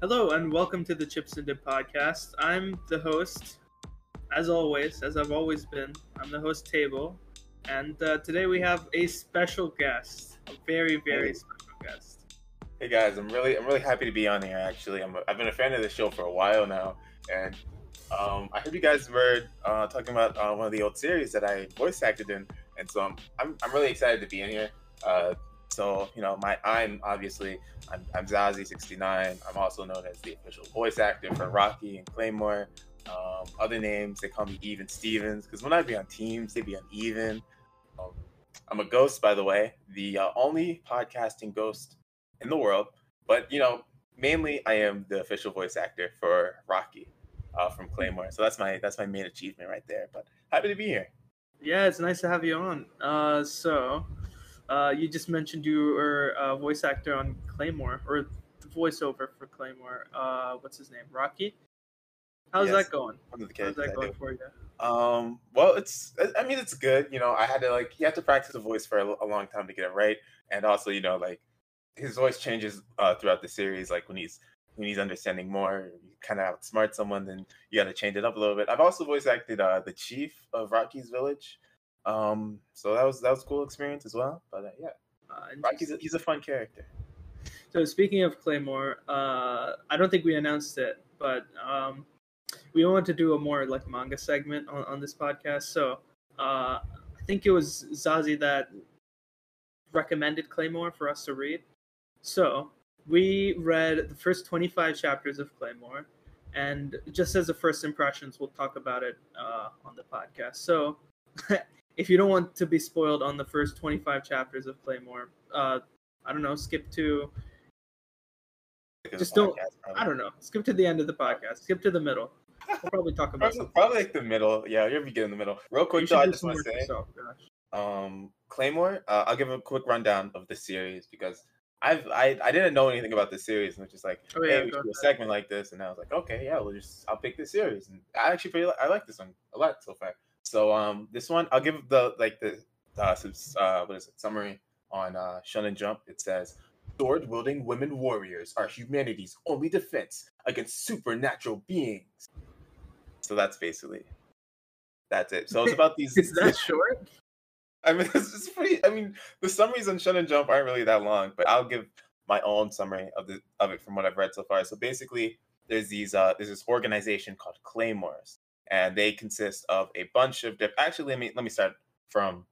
Hello and welcome to the Chips and Dip podcast. I'm the host, as always, as I've always been. I'm the host, Table, and uh, today we have a special guest, a very, very Hey. special guest. Hey guys, I'm really I'm really happy to be on here. Actually, I'm a, I've been a fan of the show for a while now, and um, I heard you guys were uh, talking about uh, one of the old series that I voice acted in, and so I'm I'm, I'm really excited to be in here. So you know, my I'm obviously I'm, I'm Zazie69. I'm also known as the official voice actor for Rocky and Claymore. Um, other names they call me Even Stevens because when I be on teams, they be on Even. Um, I'm a ghost, by the way, the uh, only podcasting ghost in the world. But you know, mainly I am the official voice actor for Rocky uh, from Claymore. So that's my that's my main achievement right there. But happy to be here. Yeah, it's nice to have you on. Uh, so, uh, you just mentioned you were a voice actor on Claymore, or the voiceover for Claymore. Uh, what's his name? Rocky. How's Yes. that going? How's that going for you? Um, well, it's I mean it's good. You know, I had to like you have to practice the voice for a, a long time to get it right, and also you know like his voice changes uh, throughout the series. Like when he's when he's understanding more, you kind of outsmart someone, then you got to change it up a little bit. I've also voice acted uh, the chief of Rocky's village, um, so that was that was a cool experience as well. But uh, yeah, Uh, Rocky's a, he's a fun character. So speaking of Claymore, uh, I don't think we announced it, but um, we wanted to do a more like manga segment on, on this podcast. So uh, I think it was Zazie that recommended Claymore for us to read. So we read the first 25 chapters of Claymore, and just as the first impressions, we'll talk about it uh, on the podcast. So if you don't want to be spoiled on the first 25 chapters of Claymore, uh, I don't know, skip to Just don't- probably. I don't know. Skip to the end of the podcast. Skip to the middle. We'll probably talk about Probably, probably like the middle. Yeah, you're beginning in the middle. Real quick though, I just want to say, yourself, um, Claymore. Uh, I'll give a quick rundown of the series because I've I, I didn't know anything about the series and was just like, Oh, yeah, hey, we should do a segment like this, and I was like, okay, yeah, we'll just I'll pick this series, and I actually pretty I like this one a lot so far. So um, this one I'll give the like the uh, uh what is it summary on uh Shonen Jump. It says. Sword wielding women warriors are humanity's only defense against supernatural beings. So that's basically that's it. So it's about these. Is that short? I mean, it's, it's pretty. I mean, the summaries on Shonen Jump aren't really that long, but I'll give my own summary of the of it from what I've read so far. So basically, there's these uh, there's this organization called Claymores, and they consist of a bunch of diff- actually. Let me let me start from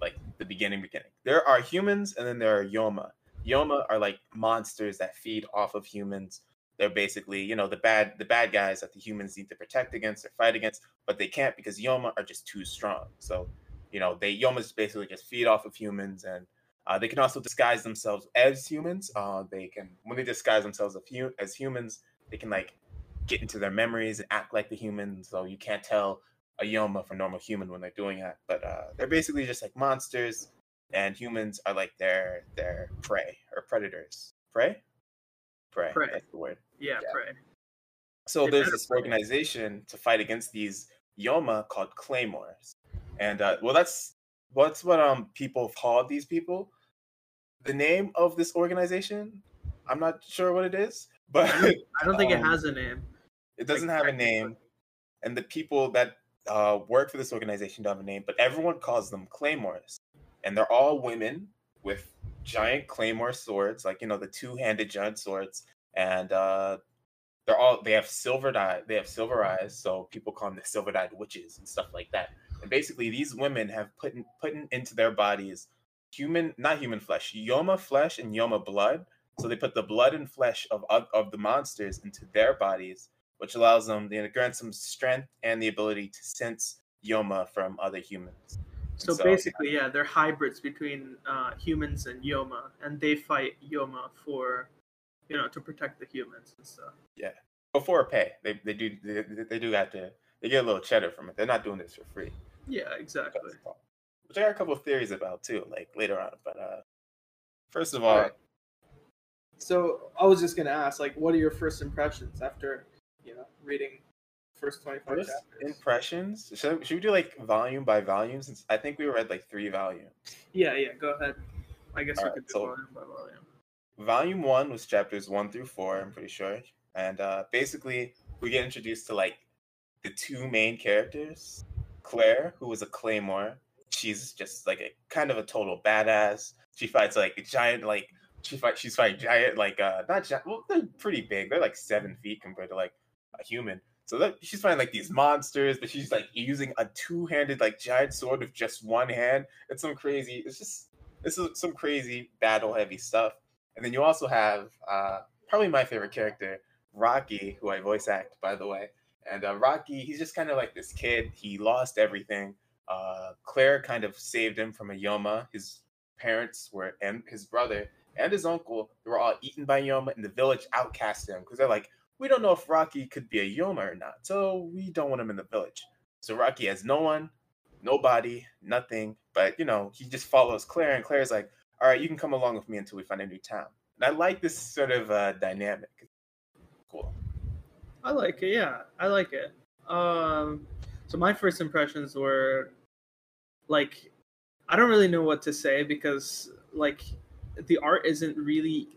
like the beginning. Beginning. There are humans, and then there are Yoma. Yoma are like monsters that feed off of humans. They're basically, you know, the bad the bad guys that the humans need to protect against or fight against, but they can't because Yoma are just too strong. So you know they yomas basically just feed off of humans and uh, they can also disguise themselves as humans uh, they can when they disguise themselves as, as humans they can like get into their memories and act like the humans so you can't tell a yoma from normal human when they're doing that but uh, they're basically just like monsters and humans are like their their prey or predators prey prey, Prey. that's the word Yeah, Yeah. right. so there's this organization to fight against these Yoma called Claymores, and uh, well, that's what's what um people call these people. The name of this organization, I'm not sure what it is, but I don't think it Um, has a name. It doesn't have a name, and the people that uh, work for this organization don't have a name, but everyone calls them Claymores, and they're all women with giant Claymore swords, like you know the two-handed giant swords, and uh, they're all they have silver eye, they have silver eyes, so people call them the silver-eyed witches and stuff like that. And basically, these women have put in, put in, into their bodies human, not human flesh, Yoma flesh and Yoma blood. So they put the blood and flesh of of, of the monsters into their bodies, which allows them, you know, grants them strength and the ability to sense Yoma from other humans. So, so- basically, yeah, they're hybrids between uh, humans and Yoma, and they fight Yoma for, you know, to protect the humans and stuff. Yeah, before pay, they they do they, they do have to they get a little cheddar from it. They're not doing this for free. Yeah, exactly. Which I got a couple of theories about too, like later on. But uh first of all, Alright. So I was just gonna ask, like, what are your first impressions after, you know, reading first twenty five first chapters? impressions. Should, should we do like volume by volume? Since I think we read like three volumes. yeah, yeah. Go ahead. I guess we Alright, could do so- volume by volume. Volume one was chapters one through four. I'm pretty sure. and uh, basically we get introduced to like the two main characters, Claire, who was a claymore. She's just like a kind of a total badass. She fights like a giant, like she fight. She's fighting giant, like uh, not giant. Well, they're pretty big. They're like seven feet compared to like a human. So that, she's fighting like these monsters, but she's like using a two-handed like giant sword with just one hand. It's some crazy. It's just this is some crazy battle heavy stuff. And then you also have uh, probably my favorite character, Rocky, who I voice act by the way. And uh, Rocky, he's just kind of like this kid. He lost everything. Uh, Claire kind of saved him from a Yoma. His parents were, and his brother and his uncle were all eaten by Yoma, and the village outcast him because they're like, we don't know if Rocky could be a Yoma or not, so we don't want him in the village. So Rocky has no one, nobody, nothing, but you know, he just follows Claire, and Claire's like, all right, you can come along with me until we find a new town. And I like this sort of uh, dynamic. Cool. I like it. Yeah, I like it. Um, so my first impressions were like, I don't really know what to say because like the art isn't really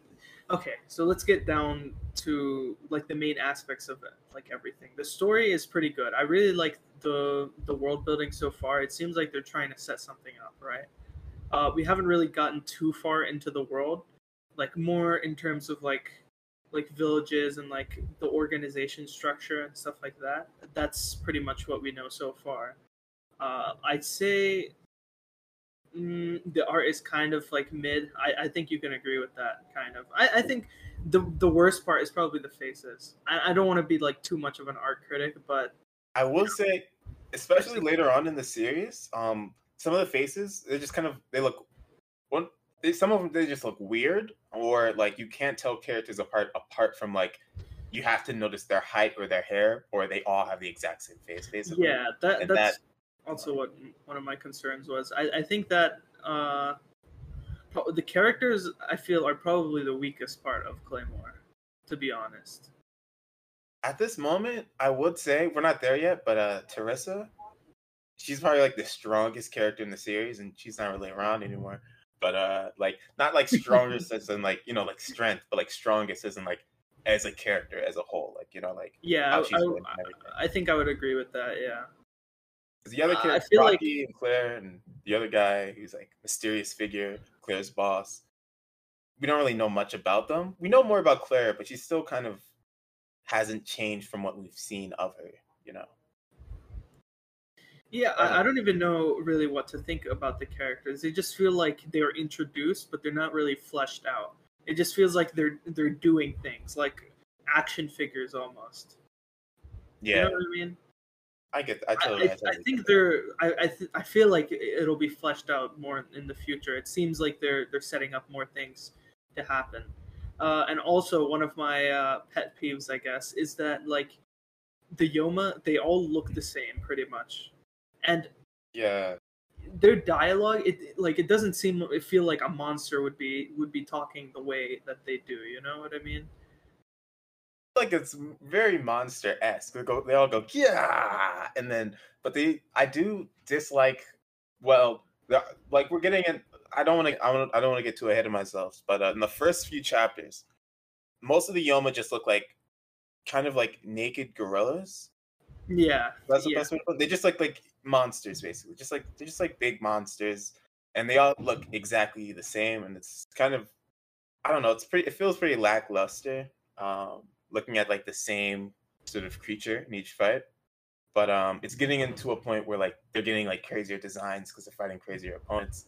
okay. So let's get down to like the main aspects of it, like everything. The story is pretty good. I really like the the world building so far. It seems like they're trying to set something up, right? Uh, we haven't really gotten too far into the world, like more in terms of like like villages and like the organization structure and stuff like that. That's pretty much what we know so far. Uh, I'd say mm, the art is kind of like mid. I, I think you can agree with that kind of. I, I think the the worst part is probably the faces. I, I don't want to be like too much of an art critic, but I will say, especially later on in the series, um, some of the faces they just kind of they look one. They, some of them they just look weird, or like you can't tell characters apart apart from like you have to notice their height or their hair, or they all have the exact same face. Basically, yeah, that and that's that, also what one of my concerns was. I, I think that uh, the characters I feel are probably the weakest part of Claymore, to be honest. At this moment, I would say we're not there yet, but uh Teresa, she's probably like the strongest character in the series, and she's not really around anymore. But uh, like not like strongest as in like you know like strength, but like strongest as in like as a character as a whole. Like you know like yeah, I, I, think I would agree with that. Yeah. The other characters, uh, Rocky like... and Claire, and the other guy who's like mysterious figure, Claire's boss. We don't really know much about them. We know more about Claire, but she still kind of hasn't changed from what we've seen of her. You know. Yeah, I, I, don't even know really what to think about the characters. They just feel like they're introduced, but they're not really fleshed out. It just feels like they're they're doing things like action figures almost. Yeah, you know what I mean. I get. I totally. I, I, I think they're. I I, th- I feel like it'll be fleshed out more in the future. It seems like they're they're setting up more things to happen. Uh, and also, one of my uh, pet peeves, I guess, is that like the Yoma, they all look the same pretty much and yeah their dialogue it like it doesn't seem it feel like a monster would be would be talking the way that they do you know what i mean like it's very monster-esque they go they all go yeah and then but they i do dislike well like we're getting in i don't want to i don't, I don't want to get too ahead of myself but uh, in the first few chapters most of the yoma just look like kind of like naked gorillas yeah that's the yeah. best way to put it. they just like like monsters basically just like they're just like big monsters and they all look exactly the same and it's kind of i don't know it's pretty it feels pretty lackluster um looking at like the same sort of creature in each fight but um it's getting into a point where like they're getting like crazier designs because they're fighting crazier opponents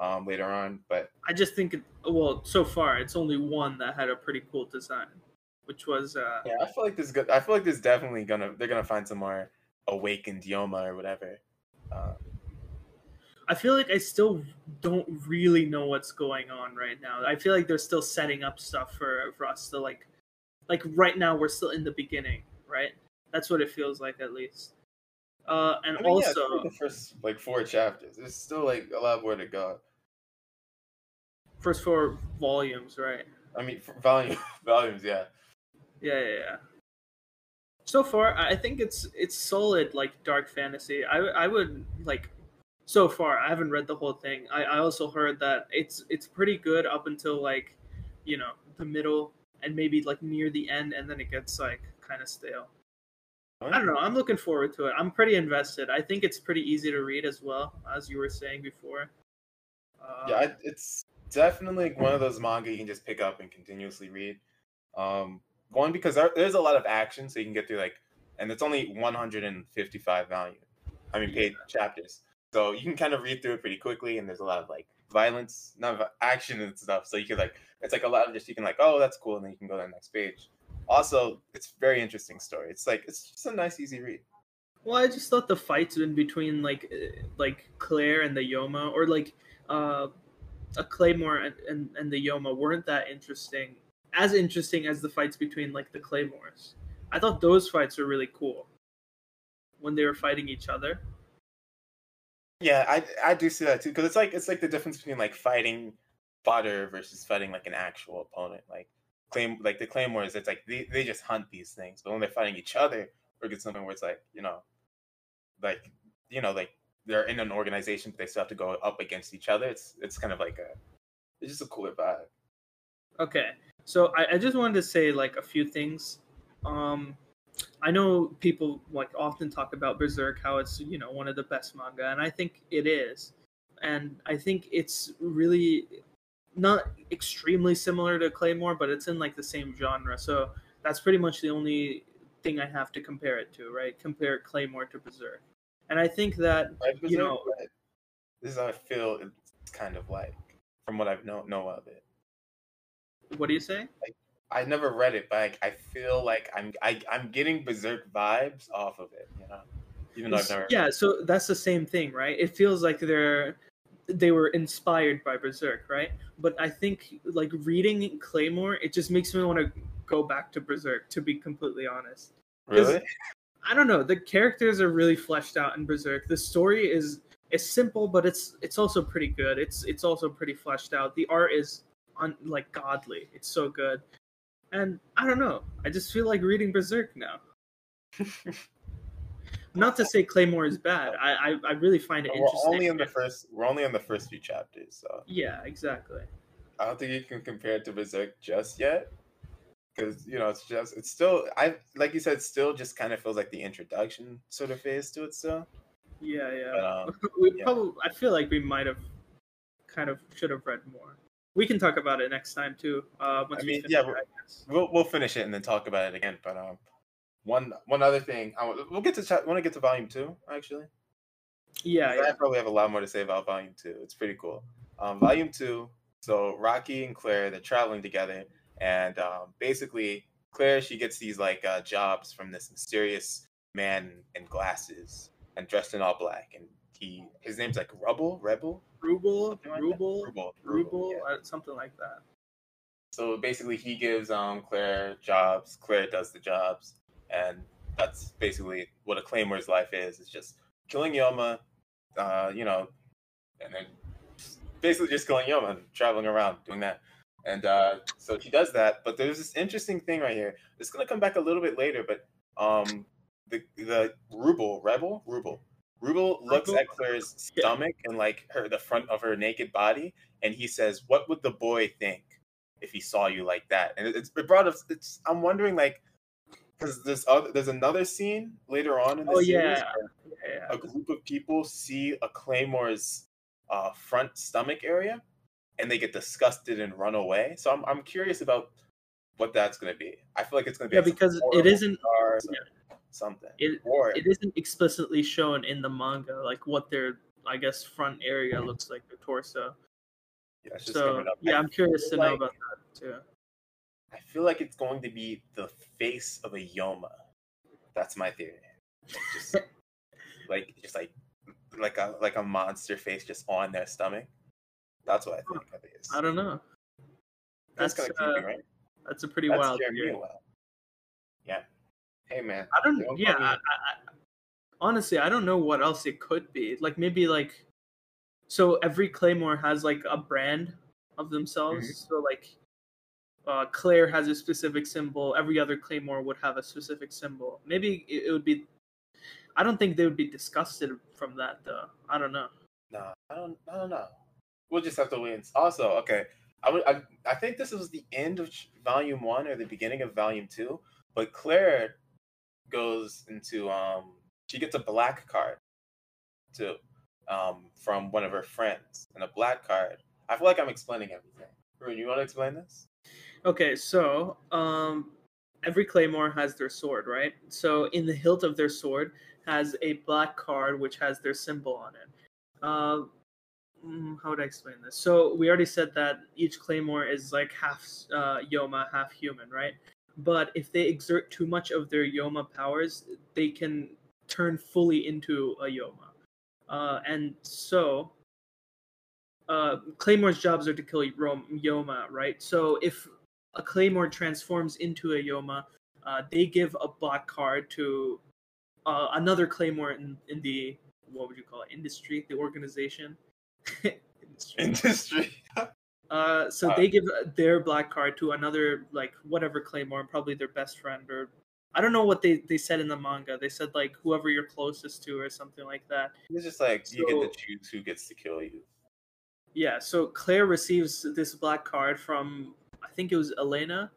um later on but i just think it, well so far it's only one that had a pretty cool design which was uh yeah i feel like this good i feel like this definitely gonna they're gonna find some more awakened Yoma or whatever. Uh, I feel like I still don't really know what's going on right now. I feel like they're still setting up stuff for for us to like, like right now we're still in the beginning, right? That's what it feels like at least. Uh, and I mean, also yeah, the first like four chapters. There's still like a lot more to go. First four volumes, right? I mean, volume volumes, yeah. Yeah, yeah, yeah so far i think it's it's solid like dark fantasy i i would like so far i haven't read the whole thing i i also heard that it's it's pretty good up until like you know the middle and maybe like near the end, and then it gets like kind of stale. I don't know. I'm looking forward to it. I'm pretty invested. I think it's pretty easy to read as well, as you were saying before. Uh, yeah, it's definitely one of those manga you can just pick up and continuously read. Um, one because there, there's a lot of action, so you can get through like, and it's only 155 volume. I mean, paid chapters, so you can kind of read through it pretty quickly. And there's a lot of like violence, not action and stuff. So you can like, it's like a lot of just you can like, oh, that's cool, and then you can go to the next page. Also, it's very interesting story. It's like it's just a nice, easy read. Well, I just thought the fights in between like uh, like Claire and the Yoma, or like uh, a Claymore and, and and the Yoma, weren't that interesting. As interesting as the fights between like the Claymores. I thought those fights were really cool when they were fighting each other. Yeah, I I do see that too because it's like it's like the difference between like fighting fodder versus fighting like an actual opponent. Like claim like the claymores, it's like they, they just hunt these things, but when they're fighting each other, or get something where it's like you know, like you know, like they're in an organization, but they still have to go up against each other. It's it's kind of like a it's just a cooler vibe. Okay, so I, I just wanted to say like a few things. Um, I know people like often talk about Berserk, how it's you know one of the best manga, and I think it is. And I think it's really not extremely similar to Claymore, but it's in like the same genre. So that's pretty much the only thing I have to compare it to, right? Compare Claymore to Berserk. And I think that Right, you know, this is how I feel. It's kind of like from what I've know know of it. what do you say? I never read it, but like, I feel like I'm I, I'm getting Berserk vibes off of it. You know, even though I've never. yeah, so that's the same thing, right? It feels like they're they were inspired by Berserk, right? But I think like reading Claymore, it just makes me want to go back to Berserk. To be completely honest, Really? I don't know. The characters are really fleshed out in Berserk. The story is is simple, but it's it's also pretty good. It's it's also pretty fleshed out. The art is un, like godly. It's so good. And I don't know. I just feel like reading Berserk now. Not to say Claymore is bad. I I, I really find it we're interesting. only in the first. We're only in the first few chapters, so Yeah, exactly. I don't think you can compare it to Berserk just yet. Because you know, it's just it's still I like you said, still just kind of feels like the introduction sort of phase to it still. Yeah, yeah. But um, we yeah. probably I feel like we might have kind of should have read more. We can talk about it next time too. Uh, once I mean, yeah, it, we're- I guess. we'll we'll finish it and then talk about it again. But um, one one other thing, I, we'll get to chat. Want to get to volume two actually? Yeah, yeah. I probably have a lot more to say about Volume Two. It's pretty cool. Um, volume Two. So Rocky and Claire they're traveling together, and um, basically Claire she gets these like uh, jobs from this mysterious man in glasses and dressed in all black, and he his name's like Rubble Rebel Ruble, Something like that? ruble, Ruble ruble, yeah. uh, something like that. So basically, he gives um Claire jobs. Claire does the jobs, and that's basically what a claymore's life is. It's just killing Yoma, uh, you know, and then basically just killing Yoma and traveling around doing that. And uh, so she does that. But there's this interesting thing right here. It's gonna come back a little bit later, but um, the the Ruble Rebel Ruble Ruble looks at Claire's stomach and like her the front of her naked body, and he says, "What would the boy think if he saw you like that?" And it, it's it brought up. It's I'm wondering like because there's other there's another scene later on in the Oh series yeah, yeah. a group of people see a Claymore's uh, front stomach area, and they get disgusted and run away. So I'm I'm curious about what that's gonna be. I feel like it's gonna be Yeah, because it isn't or something. it or it isn't explicitly shown in the manga like what their I guess front area looks like, their torso. yeah, it's just So up. yeah, I I'm curious to feel know about that too. I feel like it's going to be the face of a Yoma. That's my theory. Like, just like just like like a like a monster face just on their stomach. That's what I think it is. I don't know. That's That's kind of creepy, uh, right? that's a pretty That's wild theory. lot. Yeah. Hey man. I don't. Don't Yeah, I, I, I, honestly, I don't know what else it could be. Like maybe like, so every Claymore has like a brand of themselves. Mm-hmm. So like, uh, Claire has a specific symbol. Every other Claymore would have a specific symbol. Maybe it, it would be. I don't think they would be disgusted from that though. I don't know. No, I don't. I don't know. We'll just have to wait. Also, okay. I would I, I think this was the end of volume one or the beginning of volume two, but Claire goes into um she gets a black card to um from one of her friends and a black card. I feel like I'm explaining everything. Rune, you want to explain this? Okay, so um, every claymore has their sword, right? So in the hilt of their sword has a black card which has their symbol on it. Uh, how would I explain this? So we already said that each claymore is like half uh, Yoma, half human, right? But if they exert too much of their Yoma powers, they can turn fully into a Yoma. Uh, and so uh, Claymore's jobs are to kill Yoma, right? So if a Claymore transforms into a Yoma, uh, they give a black card to uh, another Claymore in, in the what would you call it? Industry, the organization. Industry. Industry. Uh, so they give their black card to another like whatever Claymore, probably their best friend or I don't know what they, they said in the manga. They said like whoever you're closest to or something like that. It's just like so, you get to choose who gets to kill you. Yeah, so Claire receives this black card from I think it was Elena,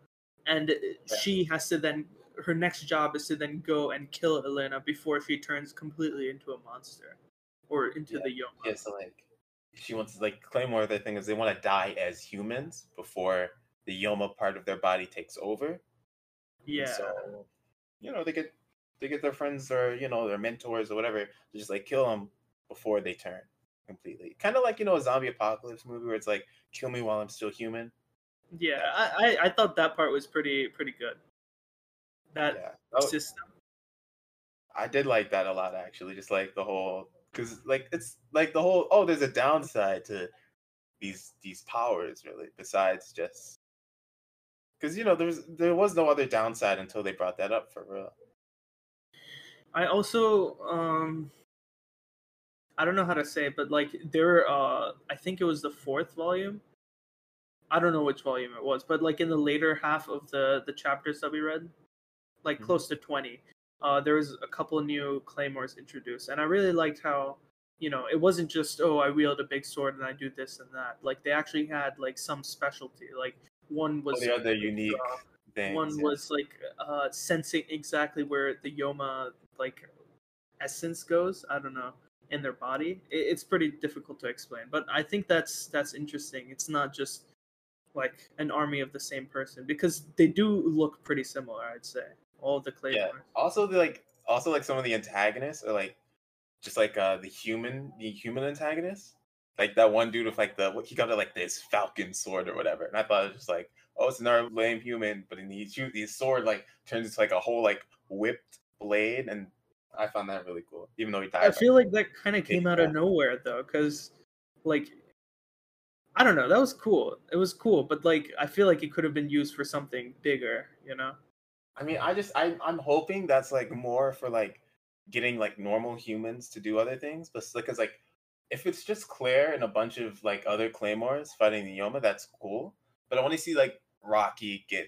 and yeah. she has to then her next job is to then go and kill Elena before she turns completely into a monster or into yeah. the Yoma. Yeah, so like she wants like Claymore. The thing is, they want to die as humans before the Yoma part of their body takes over. Yeah. And so you know they get they get their friends or you know their mentors or whatever to just like kill them before they turn completely. Kind of like you know a zombie apocalypse movie where it's like kill me while I'm still human. Yeah, I I, I thought that part was pretty pretty good. That yeah. oh, system. I did like that a lot actually. Just like the whole because like it's like the whole oh there's a downside to these these powers really besides just because you know there's there was no other downside until they brought that up for real. I also um I don't know how to say it, but like there uh I think it was the fourth volume. I don't know which volume it was, but like in the later half of the the chapters that we read, like mm-hmm. close to 20, uh there was a couple of new claymores introduced and I really liked how you know, it wasn't just oh, I wield a big sword and I do this and that. Like they actually had like some specialty. Like one was oh, the other unique uh, things, one yeah. was like uh sensing exactly where the Yoma like essence goes. I don't know in their body. It's pretty difficult to explain, but I think that's that's interesting. It's not just like an army of the same person because they do look pretty similar. I'd say all the claymores. Yeah. Also, the, like also like some of the antagonists are like just like uh the human the human antagonists. Like that one dude with like the he got like this falcon sword or whatever, and I thought it was just like oh it's another lame human, but in the shoot his sword like turns into like a whole like whipped blade and I found that really cool, even though he died. I feel like that kind of came out of nowhere though, because like I don't know, that was cool. It was cool, but like I feel like it could have been used for something bigger, you know. I mean, I just I I'm hoping that's like more for like getting like normal humans to do other things, but because like if it's just Claire and a bunch of like other claymores fighting the Yoma, that's cool. But I want to see like Rocky get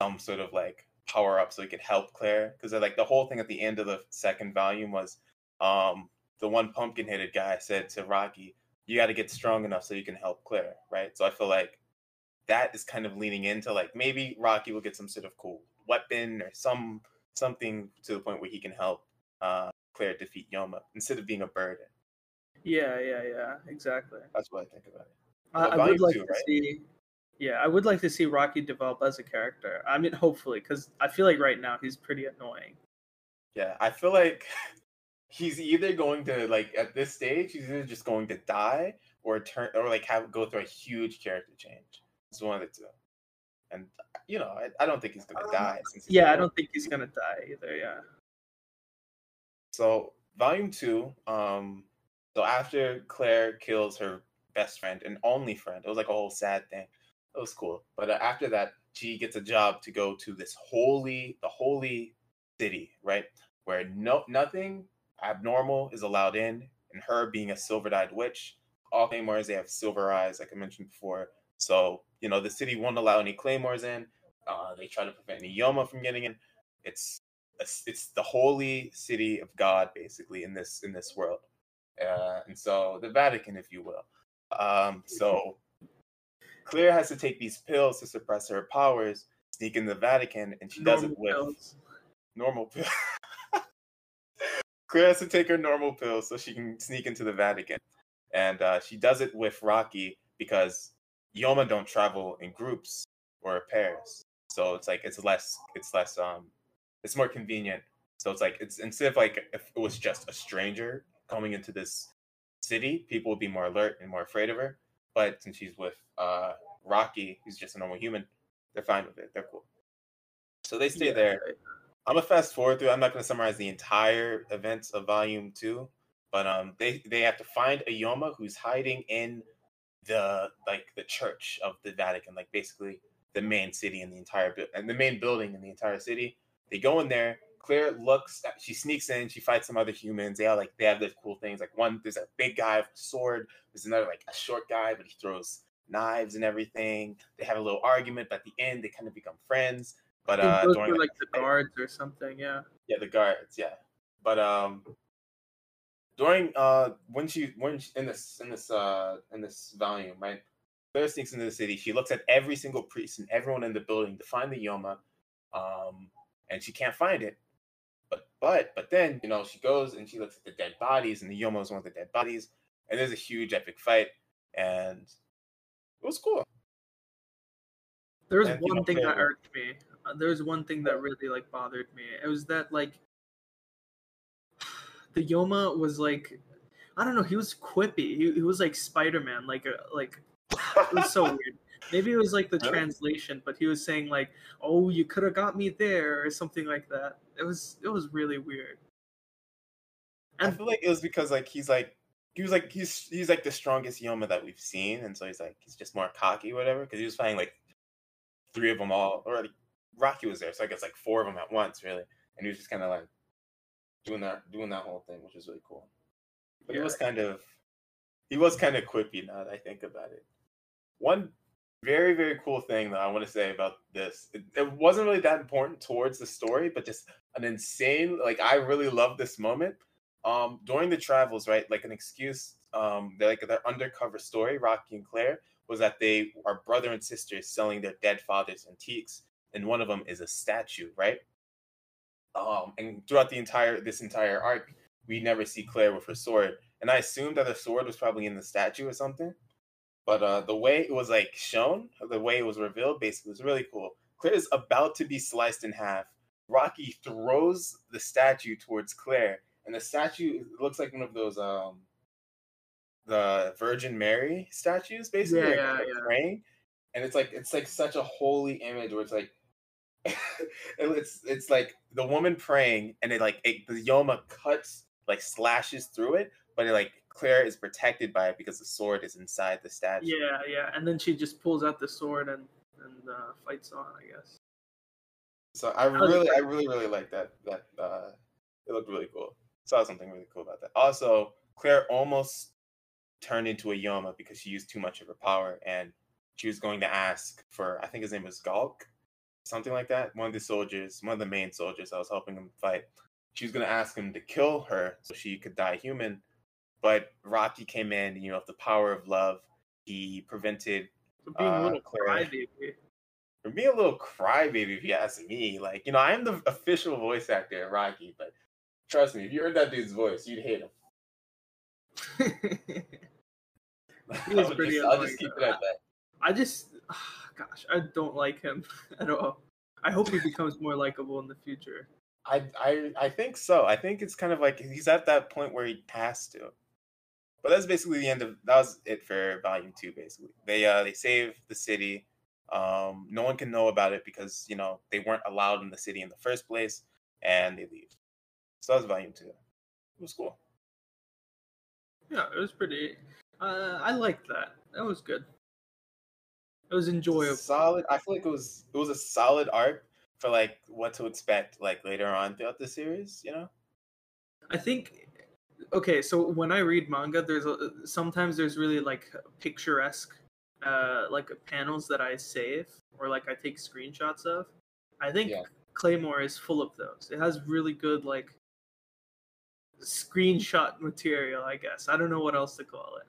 some sort of like power up so he could help Claire. Because like the whole thing at the end of the second volume was um, the one pumpkin headed guy said to Rocky, "You got to get strong enough so you can help Claire." Right. So I feel like that is kind of leaning into like maybe Rocky will get some sort of cool weapon or some something to the point where he can help uh, Claire defeat Yoma instead of being a burden. Yeah, yeah, yeah, exactly. That's what I think about it. I, I would like two, to right? see yeah, I would like to see Rocky develop as a character. I mean, hopefully, because I feel like right now he's pretty annoying. Yeah, I feel like he's either going to like at this stage he's either just going to die or turn or like have go through a huge character change. It's one of the two. And you know, I, I don't think he's gonna um, die. yeah, I don't think he's gonna die either. Yeah. So volume two, um, so after Claire kills her best friend and only friend, it was like a whole sad thing it was cool. But uh, after that, she gets a job to go to this holy, the holy city, right, where no nothing abnormal is allowed in. And her being a silver-dyed witch, all claymores they have silver eyes, like I mentioned before. So you know the city won't allow any claymores in. Uh, they try to prevent any Yoma from getting in. It's it's the holy city of God, basically in this in this world, uh, and so the Vatican, if you will. Um, so Claire has to take these pills to suppress her powers, sneak in the Vatican, and she does it with pills. normal pills. Claire has to take her normal pills so she can sneak into the Vatican, and uh, she does it with Rocky because Yoma don't travel in groups or pairs, so it's like it's less it's less um it's more convenient. So it's like it's instead of like if it was just a stranger coming into this city, people would be more alert and more afraid of her. But since she's with uh Rocky, who's just a normal human, they're fine with it. They're cool. So they stay Yeah, there. I'm gonna fast forward through. I'm not gonna summarize the entire events of Volume Two, but um, they they have to find a Yoma who's hiding in the like the church of the Vatican, like basically the main city in the entire bu- and the main building in the entire city. They go in there. Claire looks. She sneaks in. She fights some other humans. They all like they have these cool things. Like one, there's a big guy with a sword. There's another like a short guy, but he throws knives and everything. They have a little argument, but at the end they kind of become friends. But uh, during were like the guards or something. Yeah. yeah, the guards, yeah. But um during uh when she when she, in this in this uh in this volume, right? Claire sneaks into the city. She looks at every single priest and everyone in the building to find the Yoma, um, and she can't find it. But but but then you know she goes and she looks at the dead bodies, and the Yoma is one of the dead bodies, and there's a huge epic fight, and it was cool. There was And, you one know, thing that irked me. There was one thing that really like bothered me. It was that like the Yoma was like I don't know. He was quippy. He, he was like Spider Man. Like a, like it was so weird. Maybe it was like the translation, but he was saying like, "Oh, you could have got me there" or something like that. It was it was really weird. I feel like it was because like he's like he was like he's he's like the strongest Yoma that we've seen, and so he's like he's just more cocky, whatever. Because he was fighting like three of them all, or like, Rocky was there, so I guess like four of them at once, really. And he was just kind of like doing that doing that whole thing, which is really cool. But he Yeah. was kind of he was kind of quippy now that I think about it. One very very cool thing that I want to say about this, it, it wasn't really that important towards the story, but just an insane like I really love this moment um during the travels right like an excuse um they're like their undercover story rocky and claire was that they are brother and sister selling their dead father's antiques and one of them is a statue right um and throughout the entire this entire arc we never see claire with her sword. And i assumed that the sword was probably in the statue or something. But uh the way it was like shown the way it was revealed basically was really cool. Claire is about to be sliced in half. Rocky throws the statue towards claire. And the statue looks like one of those um the Virgin Mary statues, basically, Yeah, like, yeah, yeah. praying, and it's like it's like such a holy image where it's like it's it's like the woman praying, and it like it, the Yoma cuts like slashes through it, but it like Claire is protected by it because the sword is inside the statue. yeah, yeah. And then she just pulls out the sword and and uh, fights on. I guess. So I really, I really, really like that. That uh, it looked really cool. Saw something really cool about that. Also, Claire almost turned into a Yoma because she used too much of her power, and she was going to ask for, I think his name was Galk, something like that. One of the soldiers, one of the main soldiers that was helping him fight. She was going to ask him to kill her so she could die human, but Rocky came in. You know, with the power of love, he prevented For being Uh, a little crybaby. for being a little crybaby, if you ask me. Like, you know, I am the official voice actor at Rocky, but trust me, if you heard that dude's voice, you'd hate him. He was pretty just, I'll just keep it at that. I just, gosh, I don't like him at all. I hope he becomes more likable in the future. I, I I think so. I think it's kind of like he's at that point where he has to. But that's basically the end of that was it for volume two. Basically, they uh they save the city. Um, no one can know about it because you know they weren't allowed in the city in the first place, and they leave. So that was volume two. It was cool. Yeah, it was pretty. Uh, I liked that. That was good. It was enjoyable. solid. I feel like it was it was a solid arc for like what to expect like later on throughout the series. You know, I think. Okay, so when I read manga, there's a, sometimes there's really like picturesque, uh, like panels that I save or like I take screenshots of. I think Yeah. Claymore is full of those. It has really good like screenshot material. I guess I don't know what else to call it.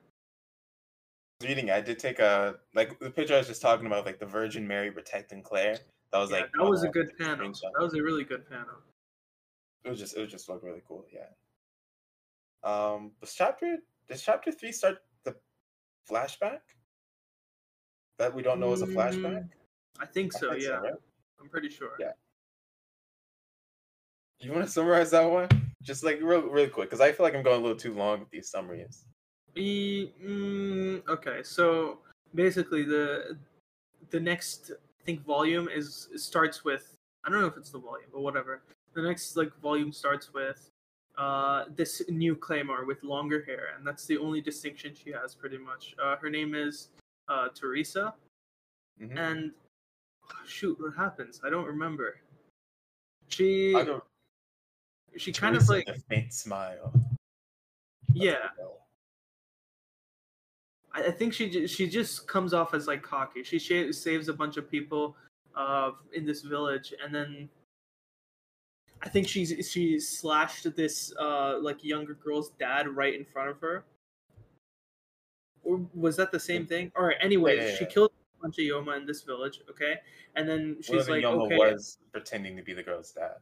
Reading, I did take a like the picture I was just talking about, like the Virgin Mary protecting Claire. That was Yeah, like that was a good panel. screenshot. That was a really good panel. It was just it was just look really cool. Yeah. Um, was chapter does chapter three start the flashback? That we don't know is a flashback. Mm, I think I so. think yeah, right? I'm pretty sure. Yeah. You want to summarize that one? Just like real, real quick, because I feel like I'm going a little too long with these summaries. E- mm, okay, so basically the the next I think volume is starts with I don't know if it's the volume, but whatever. The next like volume starts with uh this new Claymore with longer hair, and that's the only distinction she has pretty much. Uh, her name is uh Teresa, Mhm. and shoot, what happens? I don't remember. She I don't. she kind of like a faint smile. yeah. I I think she she just comes off as like cocky. She sh- saves a bunch of people uh, in this village, and then I think she's she slashed this uh, like younger girl's dad right in front of her. Or was that the same thing? All right. Anyway, Yeah, yeah, she yeah. killed a bunch of Yoma in this village. Okay, and then She's she's like, Yoma okay, was pretending to be the girl's dad.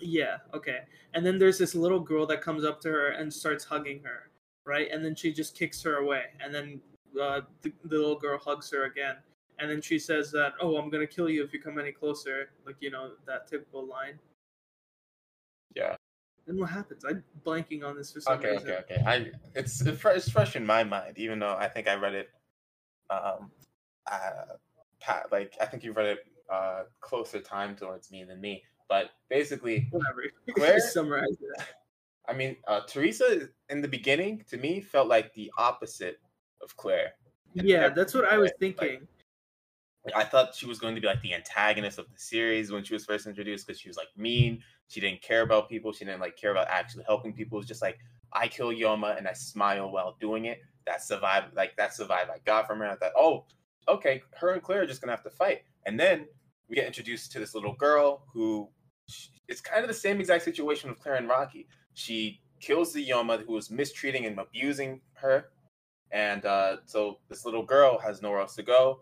yeah, okay. And then there's this little girl that comes up to her and starts hugging her, right? And then she just kicks her away. And then uh, the, the little girl hugs her again. And then she says that, "Oh, I'm gonna kill you if you come any closer." Like you know that typical line. Yeah. Then what happens? I'm blanking on this for some Okay, reason. okay, okay. I it's it's fresh in my mind, even though I think I read it. Um, uh, pat like I think you read it uh closer time towards me than me. But basically, Whatever. Claire- summarize it. I mean, uh, Teresa in the beginning to me felt like the opposite of Claire. Yeah, that's what I was thinking. Like, I thought she was going to be like the antagonist of the series when she was first introduced because she was like mean. She didn't care about people. She didn't like care about actually helping people. It was just like I kill Yoma and I smile while doing it. That's the vibe. Like that's the vibe I got from her. I thought, oh, okay, her and Claire are just gonna have to fight. And then we get introduced to this little girl who it's kind of the same exact situation with Claire and Rocky. She kills the Yoma who was mistreating and abusing her, and uh, so this little girl has nowhere else to go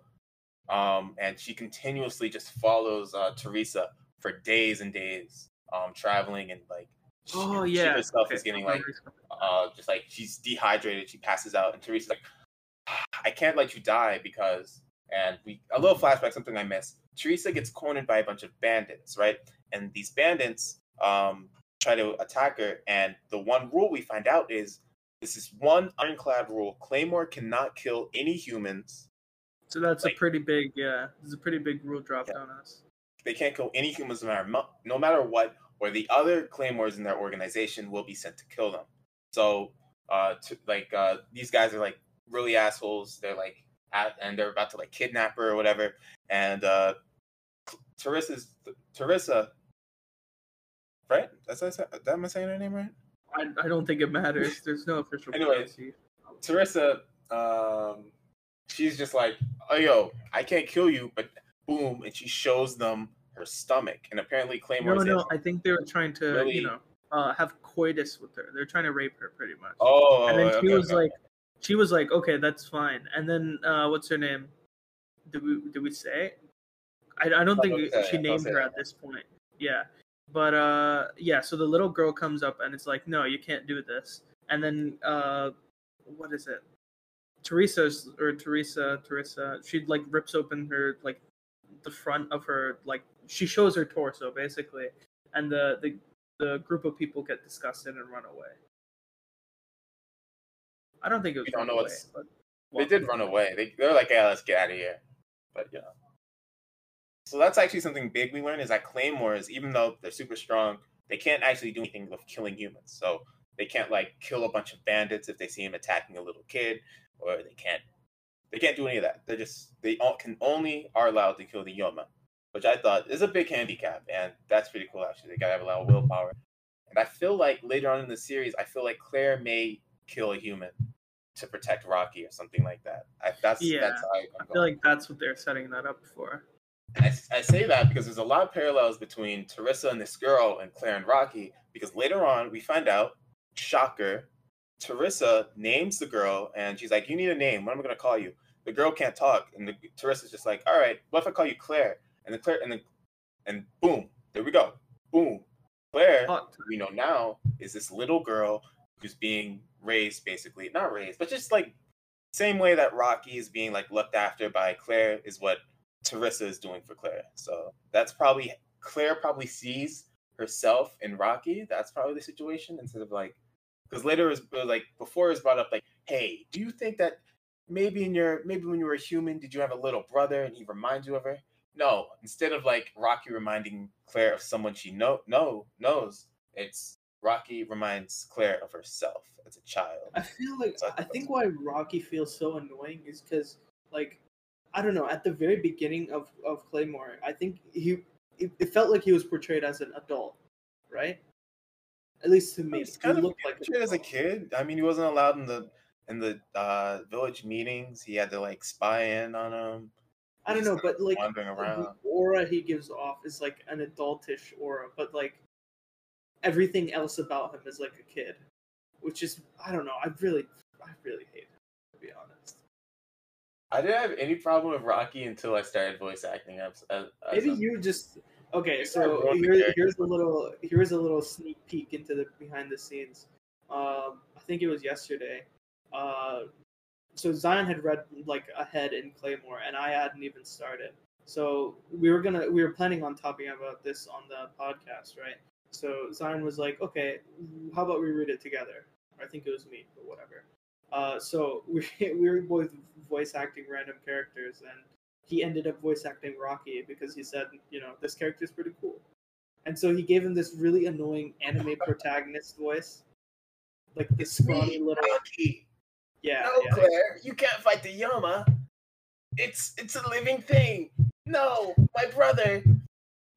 um, and she continuously just follows uh, Teresa for days and days, um, traveling and like she, Oh she herself okay, is getting like memory's coming back. uh, just like she's dehydrated, she passes out, and Teresa's like, I can't let you die because and we a little flashback, something I missed. Teresa gets cornered by a bunch of bandits, right? And these bandits um, try to attack her, and the one rule we find out is this is one ironclad rule: Claymore cannot kill any humans So that's like- a pretty big yeah. This is a pretty big rule dropped Yeah. on us. they can't kill any humans no matter no matter what, or the other claymores in their organization will be sent to kill them. So, uh, to, like uh, these guys are like really assholes. They're like, at, and they're about to like kidnap her or whatever. And uh, Teresa's Teresa, right? That's what I said. Am I saying her name right? I, I don't think it matters. There's no official Anyway. Teresa, um, she's just like, oh yo, I can't kill you, but boom, and she shows them her stomach, and apparently Claymore. No, no, I think they were trying to, Really? you know, uh, have coitus with her. They're trying to rape her, pretty much. Oh, and then she okay, was okay. like, she was like, okay, that's fine. And then, uh, what's her name? Did we did we say? I, I don't think she named her at this point. Yeah, but uh, yeah. So the little girl comes up and it's like, no, you can't do this. And then, uh, what is it? Teresa's or Teresa, Teresa. She like rips open her like the front of her like she shows her torso basically, and the the the group of people get disgusted and run away. I don't think it was don't know away, what's- but They did run away. They they're like, yeah, let's get out of here. But you know. So that's actually something big we learned is that claymores, even though they're super strong, they can't actually do anything with killing humans. So they can't like kill a bunch of bandits if they see him attacking a little kid, or they can't they can't do any of that. They're just they all, can only are allowed to kill the Yoma, which I thought is a big handicap, and that's pretty cool actually. They gotta have a lot of willpower. And I feel like later on in the series, I feel like Claire may kill a human to protect Rocky or something like that. I, that's Yeah, that's how I, I feel like that's what they're setting that up for. I, I say that because there's a lot of parallels between Teresa and this girl and Claire and Rocky. Because later on, we find out, shocker, Teresa names the girl, and she's like, "You need a name. What am I gonna call you?" The girl can't talk, and the, Teresa's just like, "All right, what if I call you Claire?" And the Claire, and then, and boom, there we go, boom. Claire, we know now, is this little girl who's being raised, basically not raised, but just like same way that Rocky is being like looked after by Claire is what Teresa is doing for Claire. So that's probably Claire probably sees herself in Rocky. That's probably the situation instead of like because later it was like before it was brought up like, hey, do you think that maybe in your maybe when you were a human, did you have a little brother and he reminds you of her? No. Instead of like Rocky reminding Claire of someone she know no knows, it's Rocky reminds Claire of herself as a child. I feel like I think why Rocky feels so annoying is because like I don't know at the very beginning of of Claymore, I think he it, it felt like he was portrayed as an adult, right? At least to me, he kind of looked like as a kid. I mean, he wasn't allowed in the in the uh, village meetings. He had to like spy in on him. I don't know, but like the aura he gives off is like an adultish aura, but like everything else about him is like a kid, which is I don't know. I really hate him to be honest. I didn't have any problem with Rocky until I started voice acting. As, as, Maybe you just okay. So here, here's a little here's a little sneak peek into the behind the scenes. Um, I think it was yesterday. Uh, so Zion had read like ahead in Claymore, and I hadn't even started. So we were gonna we were planning on talking about this on the podcast, right? So Zion was like, okay, how about we read it together? I think it was me, but whatever. Uh, so we we were both voice acting random characters, and he ended up voice acting Rocky because he said, you know, this character is pretty cool. And so he gave him this really annoying anime protagonist voice, like this scrawny little. Rocky. Yeah. No, yeah. Claire, you can't fight the Yoma. It's it's a living thing. No, my brother.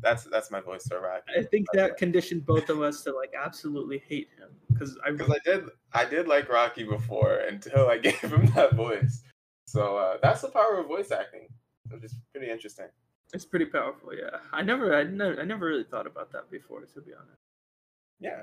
That's that's my voice for Rocky. I think that conditioned both of us to like absolutely hate him because I because I did I did like Rocky before until I gave him that voice. So uh, that's the power of voice acting, which is pretty interesting. It's pretty powerful, yeah. I never, I never, I never really thought about that before, to be honest. Yeah,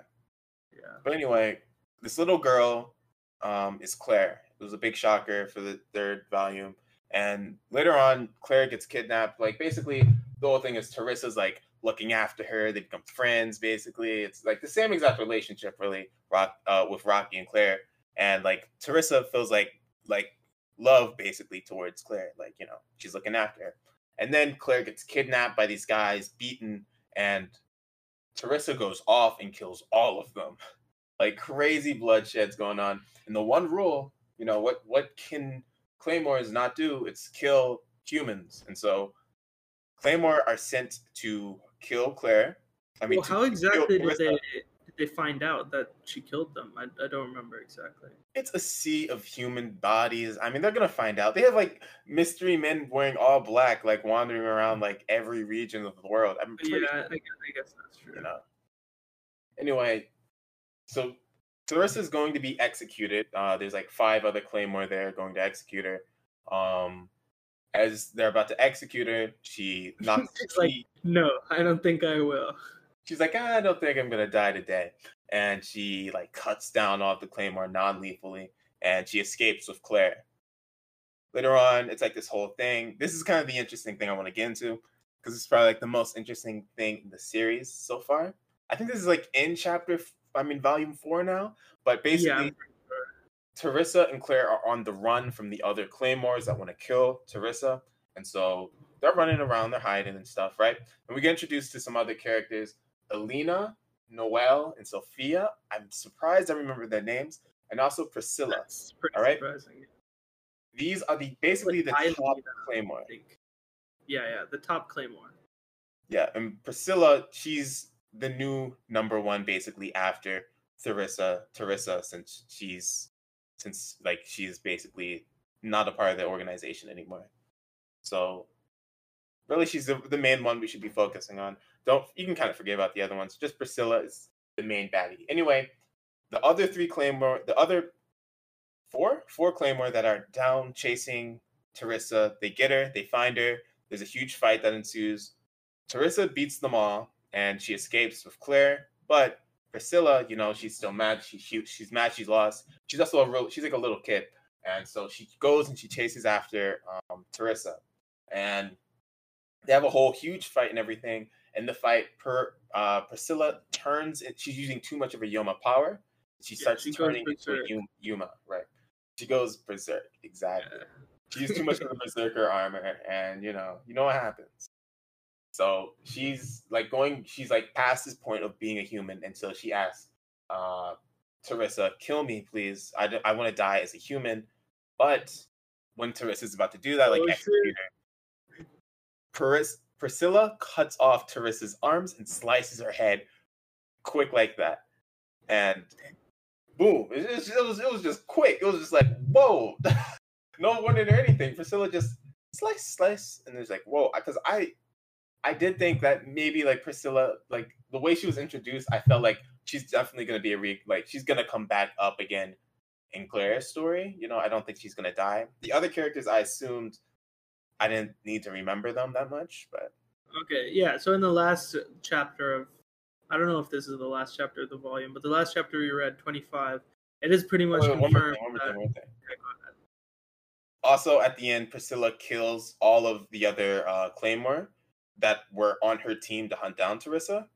yeah. But anyway, this little girl um, is Claire. It was a big shocker for the third volume, and later on, Claire gets kidnapped. Like basically, the whole thing is Teresa's like looking after her. They become friends. Basically, it's like the same exact relationship, really, Rock uh, with Rocky and Claire. And like Teresa feels like like love basically towards Claire. Like, you know, she's looking after her. And then Claire gets kidnapped by these guys, beaten, and Teresa goes off and kills all of them. Like crazy bloodshed's going on. And the one rule, you know, what what can Claymores not do? It's kill humans. And so Claymore are sent to kill Claire. I mean, well, how exactly did they did they find out that she killed them? I, I don't remember exactly. It's a sea of human bodies. I mean, they're gonna find out. They have like mystery men wearing all black, like wandering around like every region of the world. I'm yeah, sure. I, guess, I guess that's true. You know. Anyway, so Teresa is going to be executed. Uh, there's like five other Claymore there going to execute her. Um, as they're about to execute her, she knocks. She's like, no, I don't think I will she's like, I don't think I'm gonna die today. And she like cuts down off the claymore non-lethally, and she escapes with Claire. Later on, it's like this whole thing. This is kind of the interesting thing I want to get into because it's probably like the most interesting thing in the series so far. I think this is like in chapter, I mean, volume four now. But basically, yeah. Teresa and Claire are on the run from the other claymores that want to kill Teresa, and so they're running around, they're hiding and stuff, right? And we get introduced to some other characters Alina, Noel, and Sophia. I'm surprised I remember their names, and also Priscilla. all right. Surprising. These are the basically like the top Claymore. Yeah, yeah, the top Claymore. Yeah, and Priscilla, she's the new number one basically after Teresa. Teresa, since she's since like she's basically not a part of the organization anymore. So really, she's the, the main one we should be focusing on. Don't you can kind of forget about the other ones. Just Priscilla is the main baddie. Anyway, the other three Claymore, the other four, four Claymore that are down chasing Teresa. They get her, they find her. There's a huge fight that ensues. Teresa beats them all, and she escapes with Claire. But Priscilla, you know, she's still mad. She, she she's mad. She's lost. She's also a real. She's like a little kid, and so she goes and she chases after um, Teresa, and they have a whole huge fight and everything. In the fight, per uh, Priscilla turns. She's using too much of her Yoma power. She starts yeah, she turning into a Yoma, right? She goes berserk. Exactly. Yeah. She used too much of the berserker armor, and you know, you know what happens. So she's like going, she's like past this point of being a human until she asks uh, Teresa, kill me, please. I, I want to die as a human. But when Teresa's about to do that, like oh, executor, Pris- Priscilla cuts off Teresa's arms and slices her head quick like that. And boom, it, it, it was, it was just quick. It was just like, whoa. no warning or anything. Priscilla just slice, slice. And there's like, whoa. Because I, I did think that maybe like Priscilla, like the way she was introduced, I felt like she's definitely gonna be a re like she's gonna come back up again in Claire's story. You know, I don't think she's gonna die. The other characters I assumed I didn't need to remember them that much, but Okay, yeah. So in the last chapter of I don't know if this is the last chapter of the volume, but the last chapter we read, twenty five, it is pretty much wait, confirmed. Thing, one thing, also, at the end, Priscilla kills all of the other uh, Claymore that were on her team to hunt down Teresa.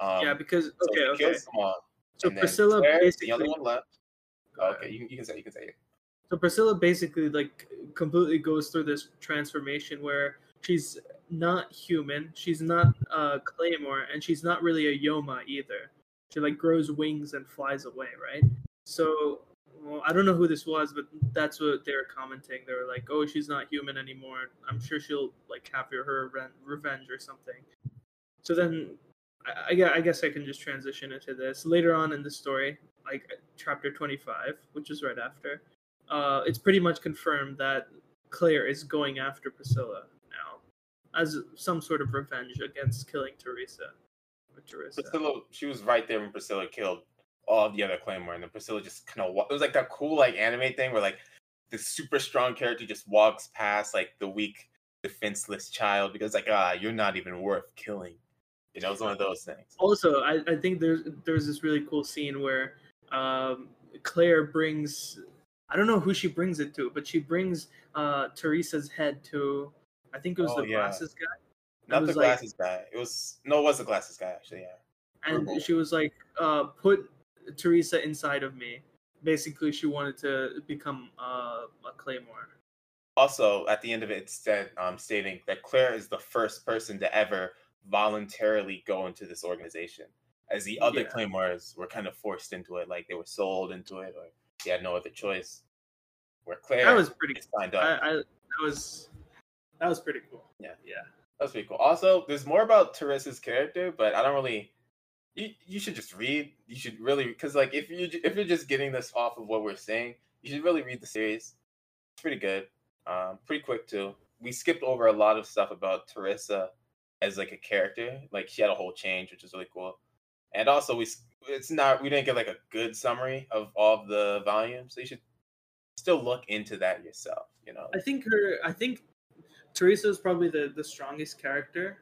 Um, yeah, because okay, so okay. So Priscilla Claire, basically the only one left. okay, you, you can say you can say it. So Priscilla basically like completely goes through this transformation where she's not human, she's not uh, Claymore, and she's not really a Yoma either. She like grows wings and flies away, right? So well, I don't know who this was, but that's what they were commenting. They were like, "Oh, she's not human anymore. I'm sure she'll like have her revenge or something." So then, I, I guess I can just transition into this later on in the story, like chapter 25, which is right after. Uh, it's pretty much confirmed that Claire is going after Priscilla now, as some sort of revenge against killing Teresa. Teresa. Priscilla, she was right there when Priscilla killed all of the other Claymore, and then Priscilla just kind of it was like that cool like anime thing where like the super strong character just walks past like the weak defenseless child because like ah you're not even worth killing. You know, it's one of those things. Also, I, I think there's there's this really cool scene where um, Claire brings I don't know who she brings it to, but she brings uh, Teresa's head to I think it was oh, the yeah. glasses guy. Not the glasses like, guy. It was no, it was the glasses guy actually. Yeah. And she was like, uh, "Put Teresa inside of me. Basically, she wanted to become uh, a Claymore. Also, at the end of it, it said, um, stating that Claire is the first person to ever voluntarily go into this organization, as the other yeah. Claymores were kind of forced into it, like they were sold into it, or they had no other choice. Where Claire that was pretty signed up. I, I, that was that was pretty cool. Yeah, yeah, that was pretty cool. Also, there's more about Teresa's character, but I don't really you you should just read. You should really because like if you if you're just getting this off of what we're saying, you should really read the series. It's pretty good, um, pretty quick too. We skipped over a lot of stuff about Teresa as like a character. Like she had a whole change, which is really cool. And also we it's not we didn't get like a good summary of all the volumes. So you should still look into that yourself. You know, I think her. I think Teresa is probably the the strongest character,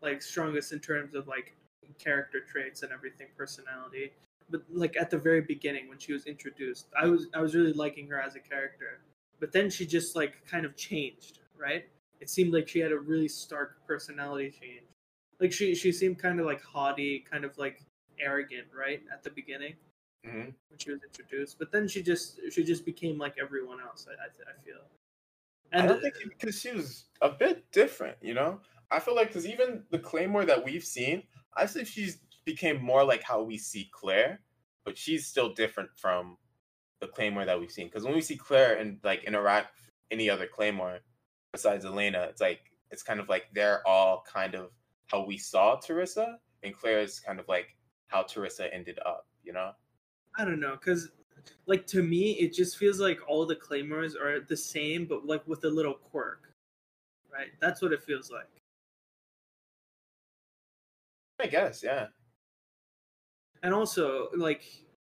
like strongest in terms of like character traits and everything, personality. But like at the very beginning when she was introduced, I was I was really liking her as a character. But then she just like kind of changed, right? It seemed like she had a really stark personality change. Like she she seemed kind of like haughty, kind of like arrogant, right? At the beginning. Mm-hmm. When she was introduced, but then she just she just became like everyone else. I I, I feel. And I don't think because she was a bit different, you know. I feel like because even the Claymore that we've seen, I think she's became more like how we see Claire, but she's still different from the Claymore that we've seen. Because when we see Claire and like interact any other Claymore besides Elena, it's like it's kind of like they're all kind of how we saw Teresa, and Claire is kind of like how Teresa ended up. You know? I don't know, because like to me, it just feels like all the Claymores are the same, but like with a little quirk. Right? That's what it feels like. I guess, yeah. And also, like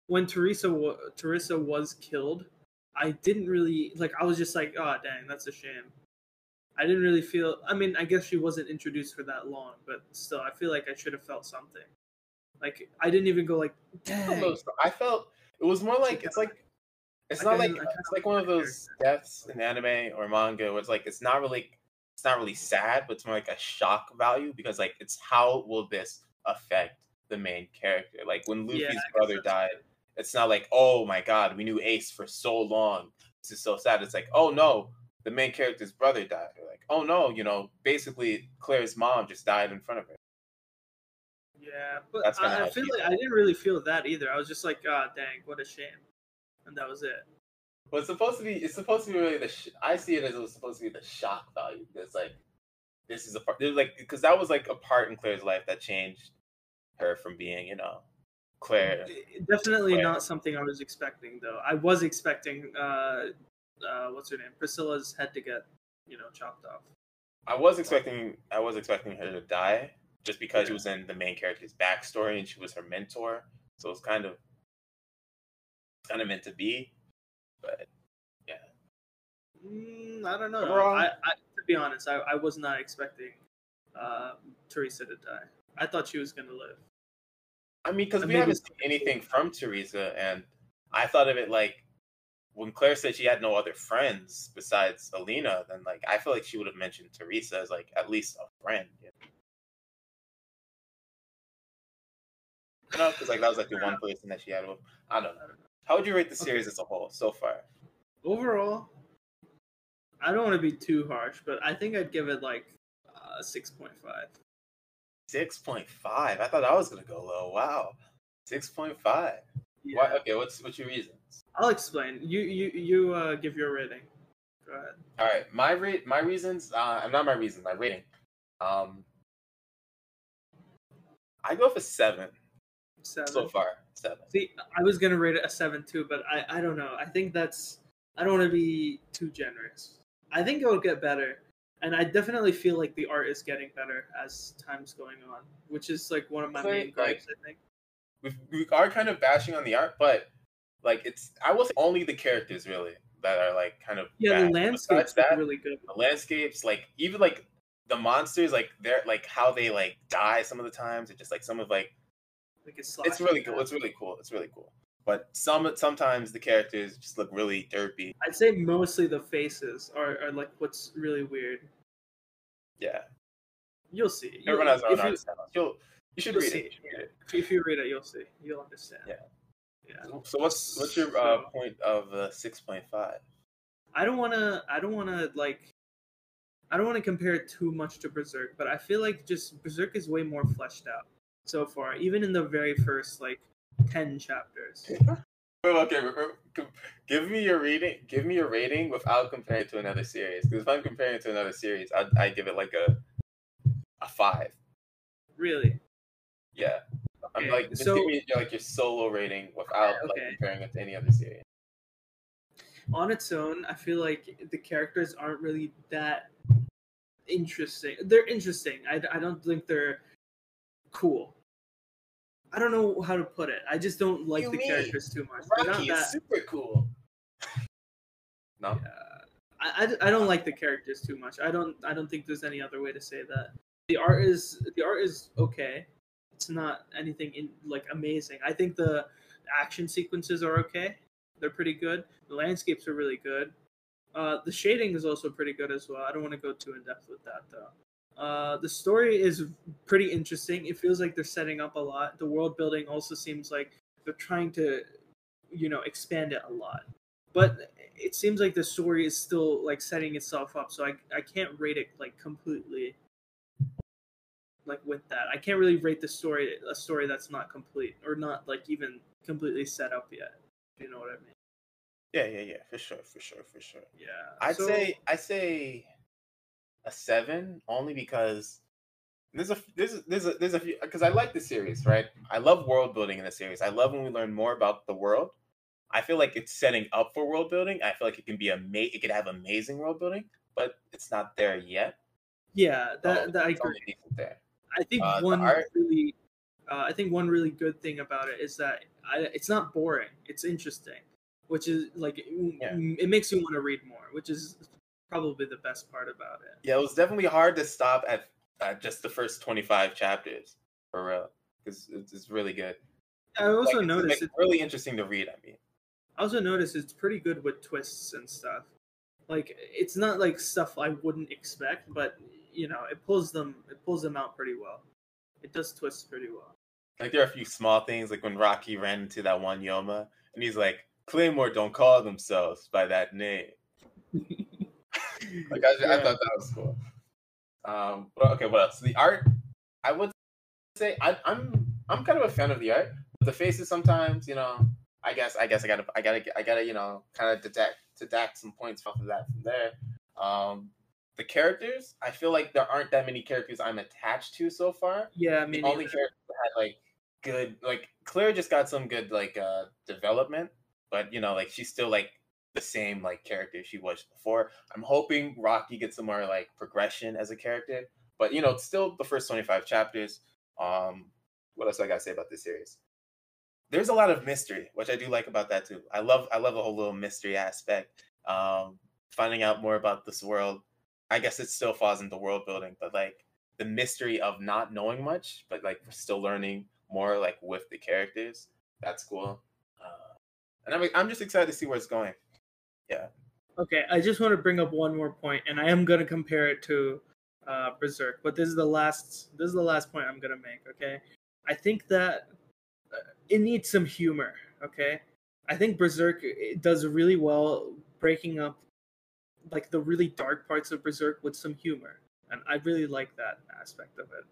when Teresa wa- Teresa was killed, I didn't really like. I was just like, oh dang, that's a shame. I didn't really feel. I mean, I guess she wasn't introduced for that long, but still, I feel like I should have felt something. Like I didn't even go like, dang. I felt it was more like it's like it's not like kinda- I kinda it's like one of those deaths in anime or manga where it's like it's not really not really sad, but it's more like a shock value because like it's how will this affect the main character? Like when Luffy's guess brother died, it's not like oh my god, we knew Ace for so long. This is so sad. It's like oh no, the main character's brother died. Or like oh no, you know, basically Claire's mom just died in front of her. Yeah, but I, I feel like I didn't really feel that either. I was just like, ah, dang, what a shame, and that was it. Well, it's supposed to be. It's supposed to be really the. Sh- I see it as it was supposed to be the shock value because like, this is a part. There's like because that was like a part in Claire's life that changed her from being, you know, Claire. Definitely Claire. not something I was expecting, though. I was expecting, uh, uh, what's her name, Priscilla's head to get, you know, chopped off. I was expecting. I was expecting her to die just because she was in the main character's backstory and she was her mentor. So it's kind of, kind of meant to be, but Mm, I don't know. Overall- I, I, to be honest, I, I was not expecting uh, Teresa to die. I thought she was gonna live. I mean, because we maybe haven't seen anything from Teresa, and I thought of it like when Claire said she had no other friends besides Alina, then like I feel like she would have mentioned Teresa as like at least a friend. You know, because like that was like the one person that she had with. I don't know. How would you rate the Okay. series as a whole so far? Overall, I don't want to be too harsh, but I think I'd give it like uh, six point five. Six point five. I thought I was gonna go low. Wow, six point five. Yeah. Why? Okay, what's what's your reasons? I'll explain. You you you uh, give your rating. Go ahead. All right, my rate, my reasons. Uh, not my reasons, my rating. Um, I go for seven Seven. so far. Seven. See, I was gonna rate it a seven too, but I I don't know. I think that's I don't want to be too generous. I think it'll get better, and I definitely feel like the art is getting better as time's going on, which is like one of my Like- main gripes. like- I think. We we are kind of bashing on the art, but like it's I will say only the characters really that are like kind of Yeah, bad. the landscapes that, really good. the landscapes, like even like the monsters, like they're like how they like die some of the times. It's just like some of like Like it's, it's really cool. It's really cool. It's really cool. But some sometimes the characters just look really derpy. I'd say mostly the faces are, are like what's really weird. Yeah. You'll see. Everyone has their own you. You'll you should read see. it. You should read it. if, if you read it, you'll see. You'll understand. Yeah. Yeah. So what's what's your uh, So- point of uh, six point five? I don't want to. I don't want to like. I don't want to compare it too much to Berserk, but I feel like just Berserk is way more fleshed out so far, even in the very first like ten chapters. Well, okay, wait, wait, com- give me your rating. Give me your rating without comparing it to another series. Because if I'm comparing it to another series, I'd, I'd give it like a a five. Really? Yeah, I'm Okay, like just so- give me your, like your solo rating without like comparing it to any other series. On its own, I feel like the characters aren't really that interesting. They're interesting. I, I don't think they're cool. I don't know how to put it. I just don't like You the mean characters too much. They're not Rocky that. is super cool. no, Uh, I, I, I don't like the characters too much. I don't I don't think there's any other way to say that. The art is the art is okay. It's not anything in like amazing. I think the action sequences are okay. They're pretty good. The landscapes are really good. Uh, the shading is also pretty good as well. I don't want to go too in depth with that though. Uh, the story is pretty interesting. It feels like they're setting up a lot. The world building also seems like they're trying to, you know, expand it a lot but it seems like the story is still like setting itself up so i, I can't rate it like completely like with that i can't really rate the story a story that's not complete or not like even completely set up yet you know what i mean yeah, yeah, yeah, for sure, for sure, for sure. yeah I'd So- say I say a seven only because there's a there's a, there's a there's a few because I like the series right. I love world building in the series. I love when we learn more about the world. I feel like it's setting up for world building. I feel like it can be ama- it could have amazing world building, but it's not there yet. yeah that, So that i agree there. i think Uh, one art- really uh, i think one really good thing about it is that I, it's not boring it's interesting which is like it, Yeah. it makes you want to read more which is probably the best part about it Yeah, it was definitely hard to stop at, at just the first twenty five chapters for real. because it's, it's really good. I also Like, it's, noticed like, it's really interesting to read. I mean, I also noticed it's pretty good with twists and stuff. Like it's not like stuff I wouldn't expect, but you know, it pulls them it pulls them out pretty well. It does twists pretty well. like there are a few small things, like when Rocky ran into that one Yoma, and he's like, "Claymore don't call themselves by that name." Like I, I thought that was cool. Um, but okay, what else? The art, I would say I, I'm I'm kind of a fan of the art. But the faces sometimes, you know, I guess I guess I gotta I gotta I gotta you know kind of deduct deduct some points off of that from there. Um, the characters, I feel like there aren't that many characters I'm attached to so far. Yeah, I mean The only character had like good like Claire just got some good like uh development, but you know like she's still like the same like character she was before. I'm hoping Rocky gets some more like progression as a character, but you know it's still the first 25 chapters. Um, what else I gotta say about this series? There's a lot of mystery, which I do like about that too. I love I love the whole little mystery aspect. Um, finding out more about this world. I guess it still falls into world building, but like the mystery of not knowing much, but like still learning more like with the characters. That's cool. Uh, and I'm I'm just excited to see where it's going. Okay, I just want to bring up one more point, and I am gonna compare it to uh, Berserk, but this is the last. This is the last point I'm gonna make. Okay, I think that uh, it needs some humor. Okay, I think Berserk it does really well breaking up like the really dark parts of Berserk with some humor, and I really like that aspect of it.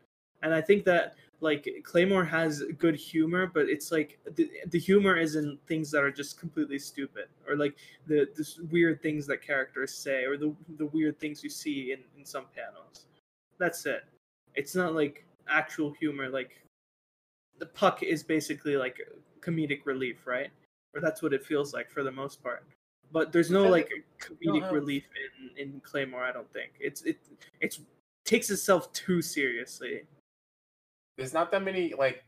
And I think that like Claymore has good humor, but it's like the, the humor is in things that are just completely stupid, or like the the weird things that characters say, or the the weird things you see in in some panels. That's it. It's not like actual humor. Like the puck is basically like comedic relief, right? Or that's what it feels like for the most part. But there's no like comedic have- relief in in Claymore. I don't think it's it it's takes itself too seriously. There's not that many like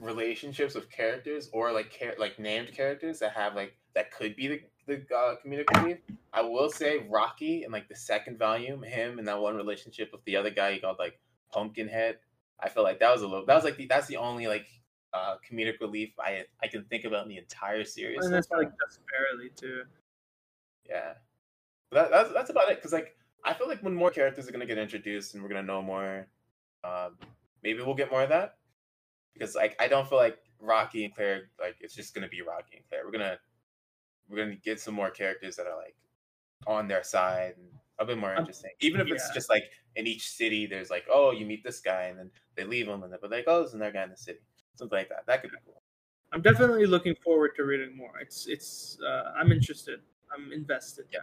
relationships of characters or like char- like named characters that have like that could be the the uh, comedic relief. I will say Rocky in like the second volume, him and that one relationship with the other guy he called like Pumpkinhead. I feel like that was a little. That was like the, that's the only like uh comedic relief I I can think about in the entire series. And that's like just barely too. Yeah, that, that's that's about it. Cause like I feel like when more characters are gonna get introduced and we're gonna know more, um, maybe we'll get more of that. Because like I don't feel like Rocky and Claire like it's just gonna be Rocky and Claire. We're gonna we're gonna get some more characters that are like on their side and a bit more Um, interesting. Even if it's just like in each city, there's like oh you meet this guy and then they leave him and then but like oh there's another guy in the city, something like that. That could be cool. I'm definitely looking forward to reading more. It's it's uh, I'm interested. I'm invested. Yeah.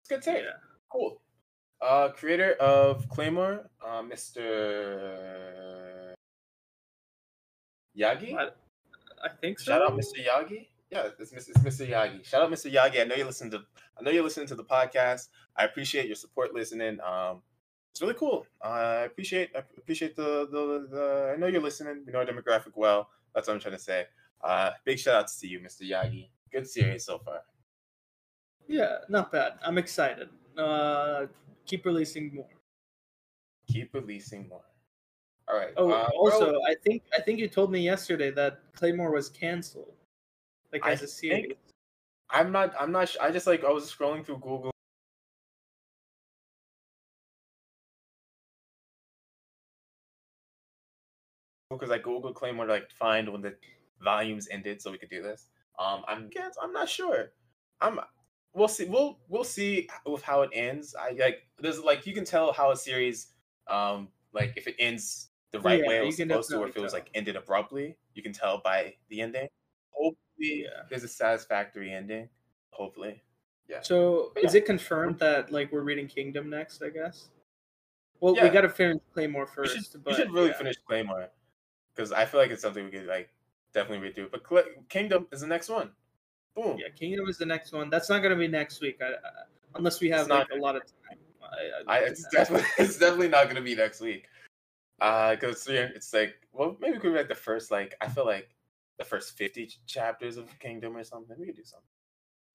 It's good take. Yeah. Cool. Uh, creator of Claymore, uh, Mr. Yagi. I, I think so. Shout out, Mr. Yagi. Yeah, it's Mr. It's Mr. Yagi. Shout out, Mr. Yagi. I know you listen to. I know you're listening to the podcast. I appreciate your support listening. Um, it's really cool. Uh, I appreciate. I appreciate the, the the. I know you're listening. We know our demographic well. That's what I'm trying to say. Uh, big shout outs to you, Mr. Yagi. Good series so far. Yeah, not bad. I'm excited. Uh, keep releasing more. Keep releasing more. All right. Oh, uh, also, bro, I think I think you told me yesterday that Claymore was canceled, like I as a series. I'm not. I'm not. sh- I just like I was scrolling through Google. Because I Googled Claymore to like find when the volumes ended, so we could do this. Um, I'm guess I'm not sure. I'm. We'll see. We'll we'll see with how it ends. I like. There's like you can tell how a series, um, like if it ends the right Yeah, way it you was supposed to, or if it was like ended abruptly. You can tell by the ending. Hopefully, Yeah. there's a satisfactory ending. Hopefully. Yeah. So But is it confirmed that like we're reading Kingdom next? I guess. Well, we Yeah. got to finish Claymore first. should, we but, should really yeah. finish Claymore because I feel like it's something we could like definitely read through. But Kingdom is the next one. Boom. Yeah, Kingdom is the next one. That's not gonna be next week, I, I, unless we have like a lot of time. I, I, it's definitely it's definitely not gonna be next week. Uh, because it's like well maybe we could read the first like I feel like the first fifty chapters of Kingdom or something. We could do something.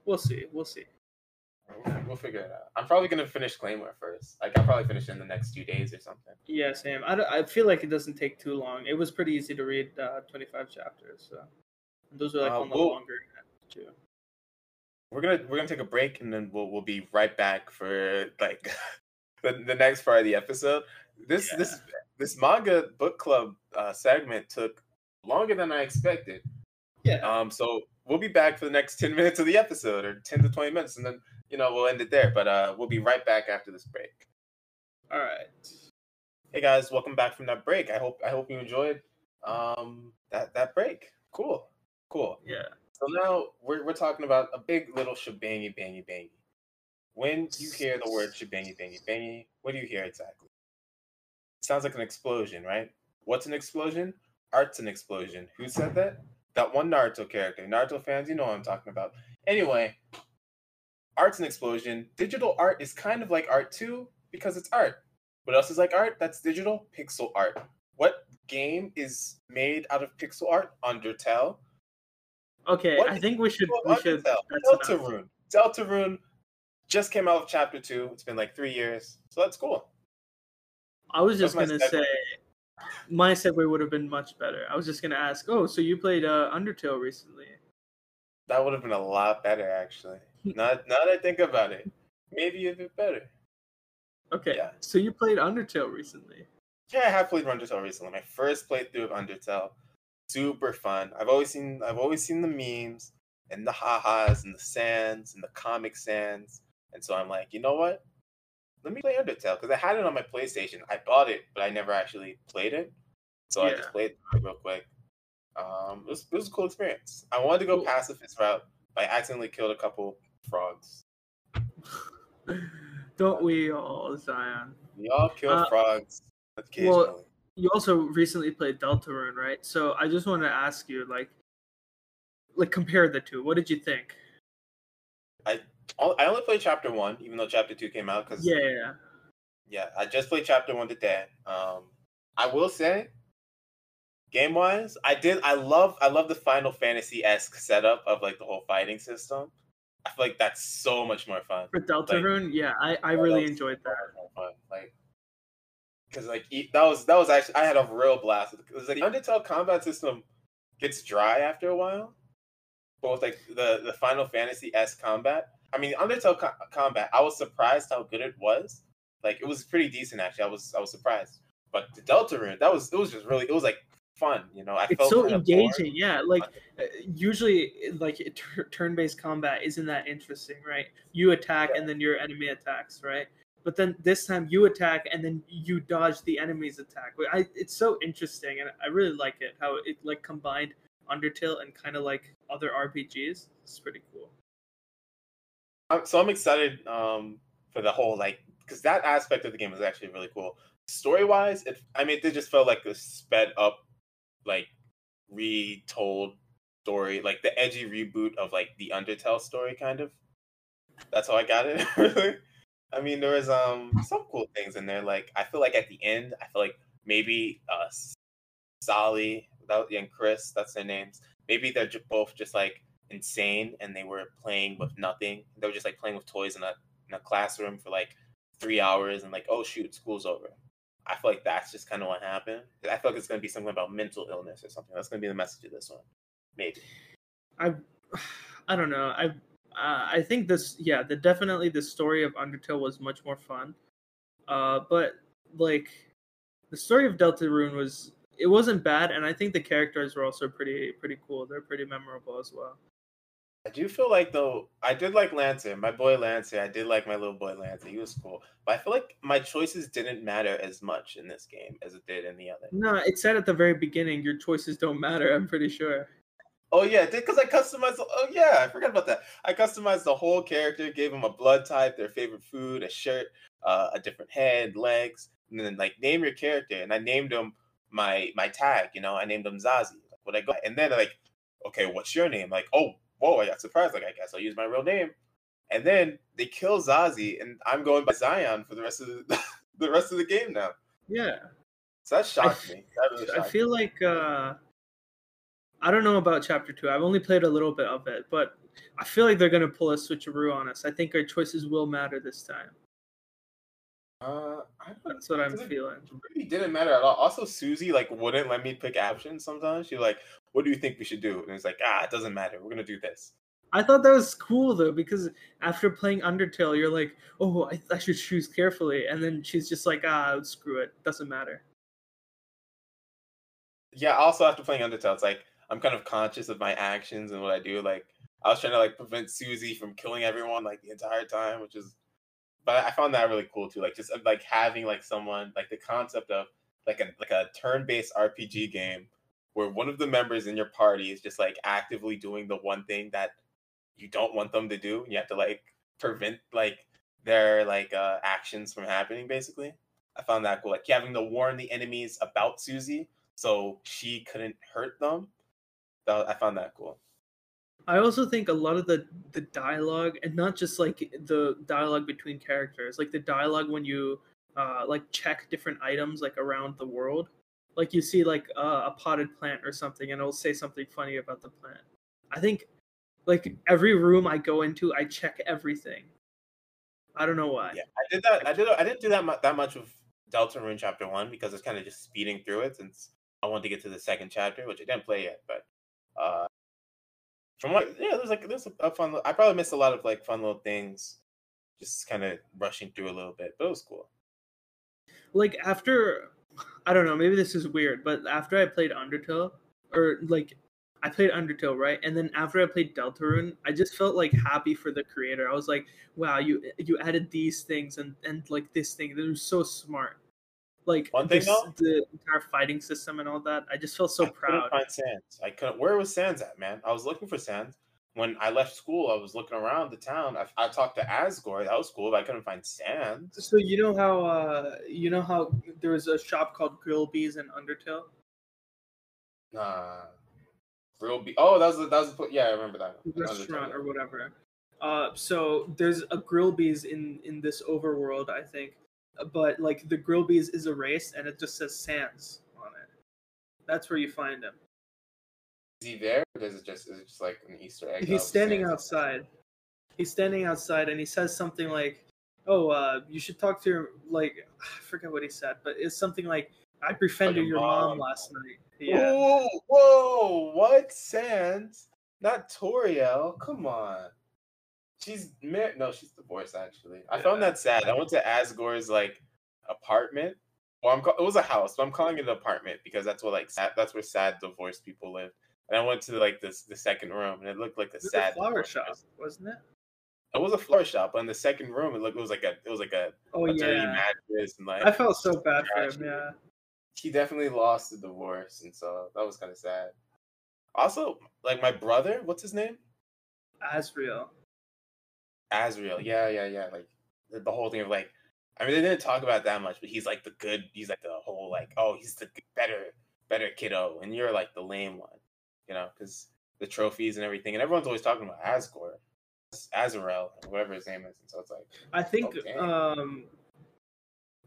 We'll see. We'll see. We'll, we'll figure it out. I'm probably gonna finish Claymore first. Like I'll probably finish in the next few days or something. Yeah, same. I, I feel like it doesn't take too long. It was pretty easy to read uh, 25 chapters. So and those are like Uh, on the we'll- longer too. We're gonna we're gonna take a break and then we'll we'll be right back for like the, the next part of the episode. This this this manga book club uh, segment took longer than I expected. Yeah. Um, so we'll be back for the next ten minutes of the episode, or ten to twenty minutes, and then you know we'll end it there. But uh, we'll be right back after this break. All right. Hey guys, welcome back from that break. I hope I hope you enjoyed um that that break. Cool, cool. Yeah. So now we're we're talking about a big little shebangy bangy bangy. When you hear the word shebangy bangy bangy, what do you hear exactly? sounds like an explosion, right? What's an explosion? Art's an explosion. Who said that? That one Naruto character. Naruto fans, you know what I'm talking about. Anyway, art's an explosion. Digital art is kind of like art too because it's art. What else is like art? That's digital pixel art. What game is made out of pixel art? Undertale. Okay. What I think we should. We should. That's enough. Deltarune. Deltarune just came out of chapter two. It's been like three years, so that's cool. I was just That's gonna say, my segue would have been much better. I was just gonna ask. Oh, so you played uh, Undertale recently? That would have been a lot better, actually. Not now that I think about it, maybe a bit better. Okay. Yeah. So you played Undertale recently. Yeah, I have played Undertale recently. My first playthrough of Undertale, super fun. I've always seen I've always seen the memes and the ha-has and the Sans and the Comic Sans, and so I'm like, you know what? Let me play Undertale because I had it on my PlayStation. I bought it, but I never actually played it, so I just played it real quick. Um, it was, it was a cool experience. I wanted to go Cool. pacifist route, but I accidentally killed a couple frogs. Don't we all, Zion? We all kill Uh, frogs occasionally. You also recently played Deltarune, right? So I just want to ask you, like, like compare the two. What did you think? All- I only played chapter one, even though chapter two came out because Yeah, yeah, yeah. I just played chapter one today. Um, I will say, game wise, I did. I love. I love the Final Fantasy esque setup of like the whole fighting system. I feel like that's so much more fun. For Deltarune, yeah, I, I really enjoyed that. much more fun. Like, because like that was that was actually I had a real blast. Because like the Undertale combat system gets dry after a while, but with like the the Final Fantasy s combat. I mean, Undertale co- combat. I was surprised how good it was. Like it was pretty decent actually. I was I was surprised. But the Deltarune, that was it was just really it was like fun. You know, I It's felt so engaging, yeah. Like uh, usually, like it- tur- turn-based combat isn't that interesting, right? You attack and then your enemy attacks, right? But then this time you attack and then you dodge the enemy's attack. I, it's so interesting, and I really like it how it like combined Undertale and kind of like other RPGs. It's pretty cool. So I'm excited um, for the whole like because that aspect of the game is actually really cool. Story wise, it I mean it just felt like a sped up, like retold story, like the edgy reboot of like the Undertale story, kind of. That's how I got it. I mean there was um some cool things in there. Like I feel like at the end, I feel like maybe uh Sally without and Kris, that's their names. Maybe they're both just like insane and they were playing with nothing. They were just like playing with toys in a in a classroom for like three hours and like, oh shoot, school's over. I feel like that's just kind of what happened. I feel like it's gonna be something about mental illness or something. That's gonna be the message of this one, maybe. I I don't know. I uh, I think this yeah, the definitely the story of Undertale was much more fun. Uh but like the story of Deltarune was it wasn't bad and I think the characters were also pretty pretty cool. They're pretty memorable as well. I do feel like though I did like Lancer, my boy Lancer. I did like my little boy Lancer. He was cool, but I feel like my choices didn't matter as much in this game as it did in the other. No, it said at the very beginning your choices don't matter, I'm pretty sure. Oh yeah, because I customized. Oh yeah, I forgot about that. I customized the whole character, gave him a blood type, their favorite food, a shirt, uh, a different head, legs, and then like name your character. And I named him my my tag. You know, I named him Zazi. Like, what I got, and then like, okay, what's your name? Like, oh, whoa, I got surprised. Like, I guess I'll use my real name. And then they kill Zazi, and I'm going by Zion for the rest of the, the rest of the game now. Yeah. So that shocked me. That really I shocked me. feel like uh I don't know about chapter two. I've only played a little bit of it, but I feel like they're gonna pull a switcheroo on us. I think our choices will matter this time. Uh, I don't That's what I'm it- feeling. really didn't matter at all. Also, Susie like wouldn't let me pick options sometimes. She like, what do you think we should do? And it's like, ah, it doesn't matter. We're gonna do this. I thought that was cool though because after playing Undertale, you're like, oh, I, I should choose carefully, and then she's just like, ah, screw it, doesn't matter. Yeah. Also, after playing Undertale, it's like I'm kind of conscious of my actions and what I do. Like I was trying to like prevent Susie from killing everyone like the entire time, which is. But I found that really cool too. Like just like having like someone like the concept of like a like a turn-based RPG game where one of the members in your party is just like actively doing the one thing that you don't want them to do. And you have to like prevent like their like uh actions from happening basically. I found that cool. Like having to warn the enemies about Susie so she couldn't hurt them. I found that cool. I also think a lot of the the dialogue, and not just like the dialogue between characters, like the dialogue when you uh, like check different items like around the world. Like you see like uh, a potted plant or something, and it'll say something funny about the plant. I think like every room I go into, I check everything. I don't know why. Yeah, I did that. I did. I didn't do that mu- that much of Deltarune Chapter One because it's kind of just speeding through it since I wanted to get to the second chapter, which I didn't play yet. But uh, from what, yeah, there's like there's a, fun. I probably missed a lot of like fun little things, just kind of rushing through a little bit, but it was cool. like after I don't know, maybe this is weird, but after I played Undertale, or like I played Undertale, right? And then after I played Deltarune, I just felt like happy for the creator. I was like, wow, you you added these things and and like this thing. They were so smart. Like One thing this- the entire fighting system and all that. I just feel so I couldn't proud. find Sans. I couldn't. Where was Sans at, man? I was looking for Sans. When I left school, I was looking around the town. I, I talked to Asgore. That was cool, but I couldn't find Sans. So you know how uh you know how there was a shop called Grillby's in Undertale? Nah. Real be. Oh, that was the, that was the, yeah. I remember that. restaurant or whatever. Uh, so there's a Grillby's in in this overworld, I think, but like the Grillby's is erased and it just says Sans on it. That's where you find him. Is he there? Or is it just is it just like an Easter egg? He's standing Sans? outside. He's standing outside and he says something like, "Oh, uh, you should talk to your like I forget what he said, but it's something like I befriended your your mom mom. last night." Yeah. Whoa, whoa, what Sans? Not Toriel. Come on. She's married. No, she's divorced. Actually, I found that sad. I went to Asgore's like apartment. Well, I'm. ca- It was a house, but I'm calling it an apartment because that's what like sad, that's where sad divorced people live. And I went to like this the second room, and it looked like a It sad a flower shop, house. wasn't it? It was a flower shop, but in the second room, it looked it was like a it was like a, Oh a dirty yeah. mattress and like I felt so bad for him. Yeah. he definitely lost the divorce, and so that was kind of sad. Also, like my brother, what's his name? Asriel. Asriel. Yeah, yeah, yeah. Like the, the whole thing of like, I mean, they didn't talk about that much, but he's like the good. He's like the whole like, oh, he's the better, better kiddo, and you're like the lame one, you know, because the trophies and everything, and everyone's always talking about Asgore, Asriel, whatever his name is, and so it's like, I think Okay. um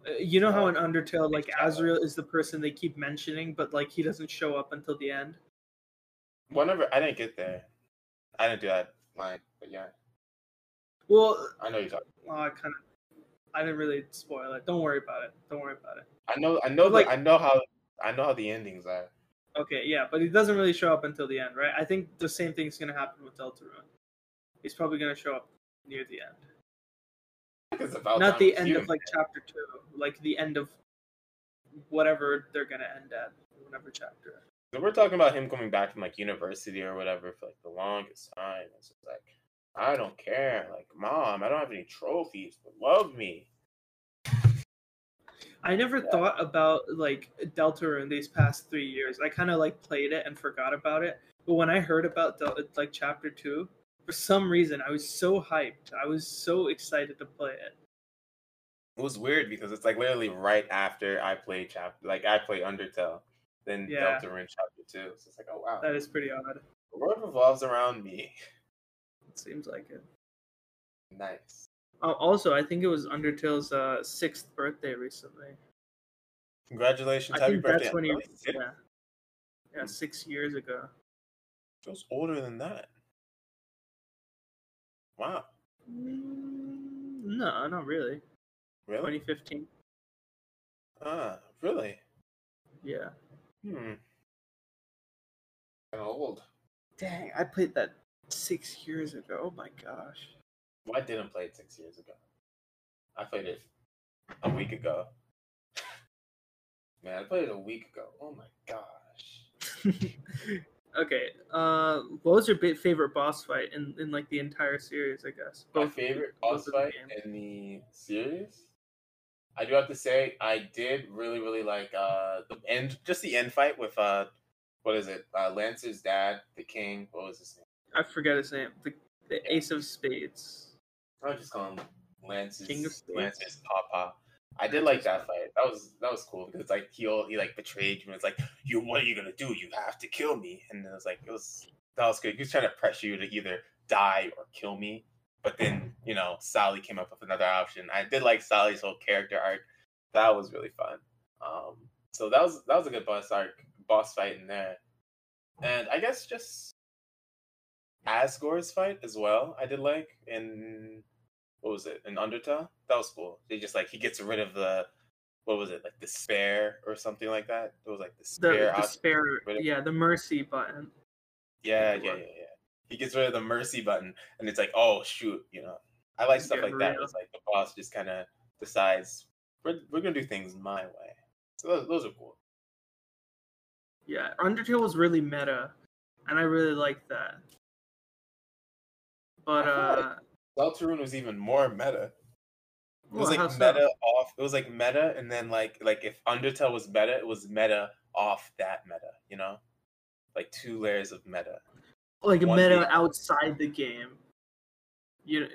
uh, you know how Uh, in Undertale like. Asriel is the person they keep mentioning but like he doesn't show up until the end. whenever I didn't get there, I didn't do that line, but yeah, Well, I know you're talking. well I kind of I didn't really spoil it. Don't worry about it. Don't worry about it. I know, I know, Like- like, I know how, I know how the endings are. Okay, yeah, but he doesn't really show up until the end, right? I think the same thing's going to happen with Deltarune. He's probably going to show up near the end. It's about Not the end you. of like chapter 2, like the end of whatever they're going to end at, whatever chapter. So we're talking about him coming back from like university or whatever for like the longest time. It's just like I don't care. Like, mom, I don't have any trophies, but love me. I never Yeah. thought about like Deltarune these past three years. I kind of like played it and forgot about it. But when I heard about Del- like chapter two, for some reason I was so hyped. I was so excited to play it. It was weird because it's like literally right after I played chapter, like I played Undertale, then Yeah. Deltarune chapter two. So it's like, oh wow, That is pretty odd. the world revolves around me. It seems like it. Nice. Uh, also, I think it was Undertale's uh, sixth birthday recently. Congratulations, I happy think birthday! that's when he, Really? yeah, yeah, six years ago. Feels older than that. Wow. Mm, no, not really. Really? 2015. Ah, really? Yeah. Hmm. Kind of old. Dang, I played that six years ago. Oh my gosh. Well, I didn't play it six years ago. I played it a week ago. Man, I played it a week ago. Oh my gosh. okay. Uh, what was your favorite boss fight in, in like the entire series? I guess. My favorite both boss of the fight in the series. I do have to say, I did really, really like uh the end, just the end fight with uh, what is it? Uh, Lancer's dad, the king. What was his name? I forget his name. The the Ace of Spades. I would just call him Lancer's King of Spades. Lancer's papa. I did like that fight. That was that was cool because like he all, he like betrayed you. and It's like you, what are you gonna do? You have to kill me. And then it was like it was that was good. He was trying to pressure you to either die or kill me. But then you know Sally came up with another option. I did like Sally's whole character arc. That was really fun. Um, so that was that was a good boss arc, boss fight in there. And I guess just Asgore's fight as well. I did like in what was it in Undertale? That was cool. They just like he gets rid of the what was it like the spare or something like that. It was like the The, spare. the spare, yeah, the mercy button. yeah, yeah, yeah, yeah. He gets rid of the mercy button, and it's like, oh shoot, you know. I like stuff like that. real. It's like the boss just kind of decides we're we're gonna do things my way. So those, those are cool. Yeah, Undertale was really meta, and I really liked that. But uh, Deltarune was even more meta. It was well, like how so? meta off. It was like meta, and then like like if Undertale was meta, it was meta off that meta. You know, like two layers of meta. like one meta big- outside the game. You,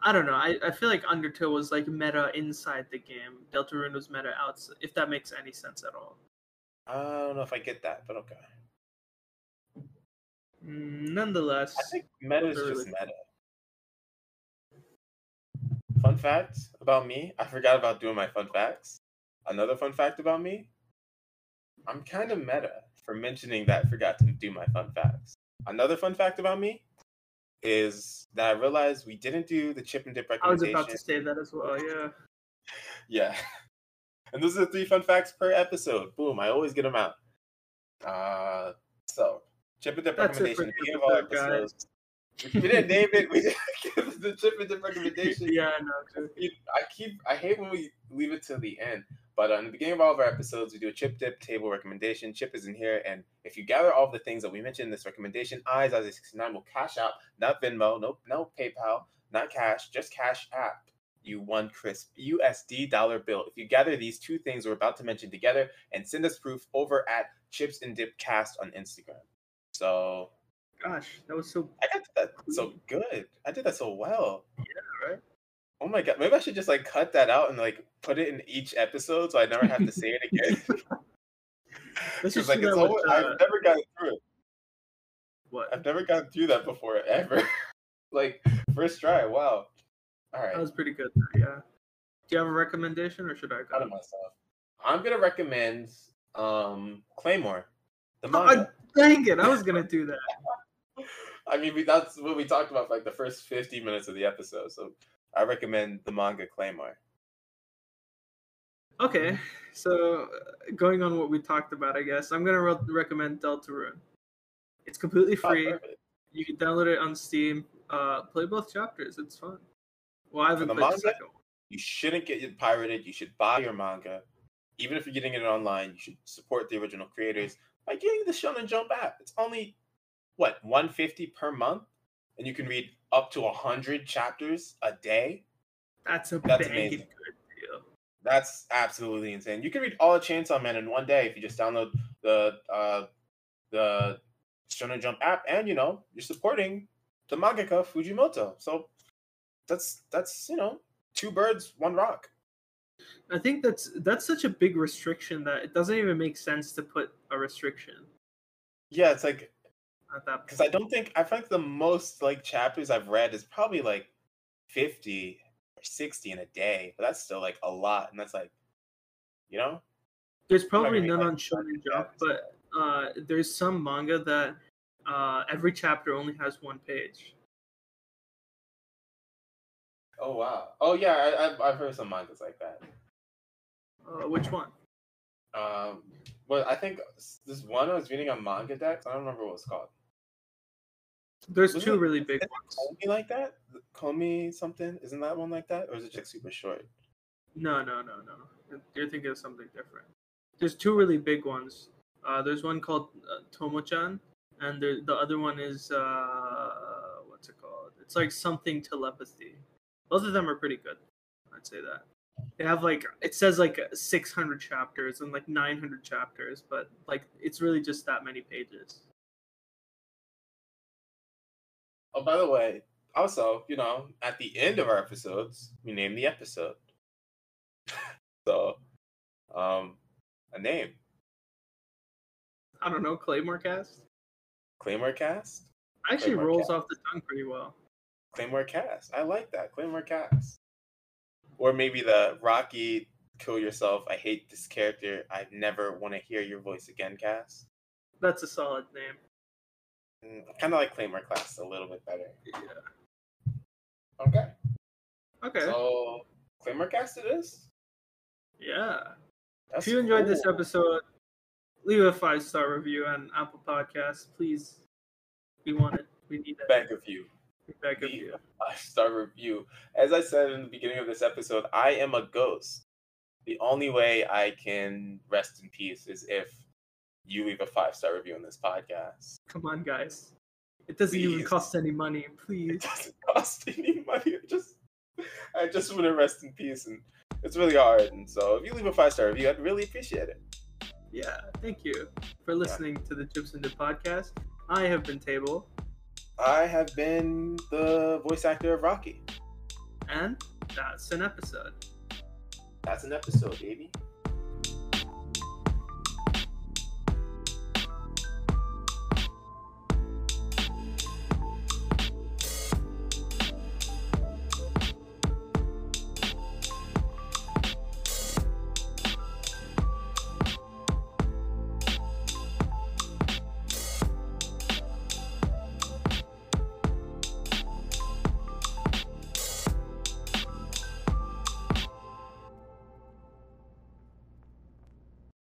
I don't know. I, I feel like Undertale was like meta inside the game. Deltarune was meta outside. If that makes any sense at all. I don't know if I get that, but okay. Mm, Nonetheless, I think meta is just meta. Fun fact about me: I forgot about doing my fun facts. Another fun fact about me: I'm kind of meta for mentioning that I forgot to do my fun facts. Another fun fact about me is that I realized we didn't do the chip and dip I was about to say that as well. Yeah. Yeah. And those are the three fun facts per episode. Boom, I always get them out. Uh, so, chip and dip That's recommendation. We gave all episode, episodes. We didn't name it. We didn't give the chip and dip recommendation. yeah, I know. I keep, I hate when we leave it to the end. But uh, in the beginning of all of our episodes, we do a chip dip table recommendation. Chip is in here, and if you gather all the things that we mentioned in this recommendation, I, Zazie69, will cash out, not Venmo, no, no PayPal, not cash, just cash app. You one crisp USD dollar bill. If you gather these two things we're about to mention together and send us proof over at Chips and Dip Cast on Instagram. So Gosh, that was so. I got that so good. I did that so well. Yeah, right? Oh my god, maybe I should just like cut that out and like put it in each episode so I never have to say it again. Because just like it's that with, always, uh, I've never gotten through it. what? I've never gotten through that before ever. like first try. Wow. All right. That was pretty good. Yeah. Do you have a recommendation, or should I go? of myself. I'm gonna recommend um Claymore, the manga. Dang it! I was gonna do that. I mean, we, that's what we talked about for like the first 50 minutes of the episode. So I recommend the manga Claymore. Okay, so uh, going on what we talked about, I guess I'm gonna re- recommend Deltarune. It's completely Oh, free. perfect. you can download it on Steam. Uh, play both chapters. It's fun. Well, I haven't the played the second one. You shouldn't get it pirated. You should buy your manga. Even if you're getting it online, you should support the original creators by getting the Shonen Jump app. It's only what 150 per month, and you can read up to 100 chapters a day. That's a That's amazing. good deal. That's absolutely insane. You can read all of Chainsaw Man in one day if you just download the uh, the Shonen Jump app, and you know you're supporting the mangaka Fujimoto. So that's that's you know two birds, one rock. I think that's that's such a big restriction that it doesn't even make sense to put a restriction Yeah, it's like at that because I don't think I think the most like chapters I've read is probably like fifty or sixty in a day, but that's still like a lot, and that's like, you know, There's probably none like, on Shonen Jump, but uh, there's some manga that uh, every chapter only has one page. Oh wow. Oh yeah, I, I've I've heard some mangas like that. Uh, which one? Um, well, I think this one I was reading on Manga Dex. I don't remember what it's called. There's Was two it- really big ones. Komi like that? Komi something? Isn't that one like that, or is it just super short? No, no, no, no. You're- thinking of something different. There's two really big ones. Uh, there's one called uh, Tomo-chan, and the the other one is uh, what's it called? It's like something telepathy. Both of them are pretty good. I'd say that. They have like it says like 600 chapters and like 900 chapters, but like it's really just that many pages. Oh, by the way, also, you know, at the end of our episodes, we name the episode. so, um, a name, I don't know, Claymore Cast Claymore Cast. actually Claymore rolls Cast. off the tongue pretty well. Claymore Cast. I like that. Claymore Cast. Or maybe the Rocky kill yourself. I hate this character. I never want to hear your voice again cast. That's a solid name. Mm, kind of like Claymore Cast a little bit better. Yeah. Okay. Okay. So Claymore Cast it is. yeah. That's if you enjoyed this episode, leave a five star review on Apple Podcasts, please. We want it. We need it. beg of you. Beg of you. five star review. As I said in the beginning of this episode, I am a ghost. The only way I can rest in peace is if you leave a five star review on this podcast. Come on, guys. It doesn't even cost any money. Please. It Please. doesn't cost any money. It just I just want to rest in peace and it's really hard. And so if you leave a five star review, I'd really appreciate it. Yeah. Thank you for listening to the Chips and Dip podcast. I have been Table, I have been the voice actor of Rocky. and that's an episode. That's an episode, baby.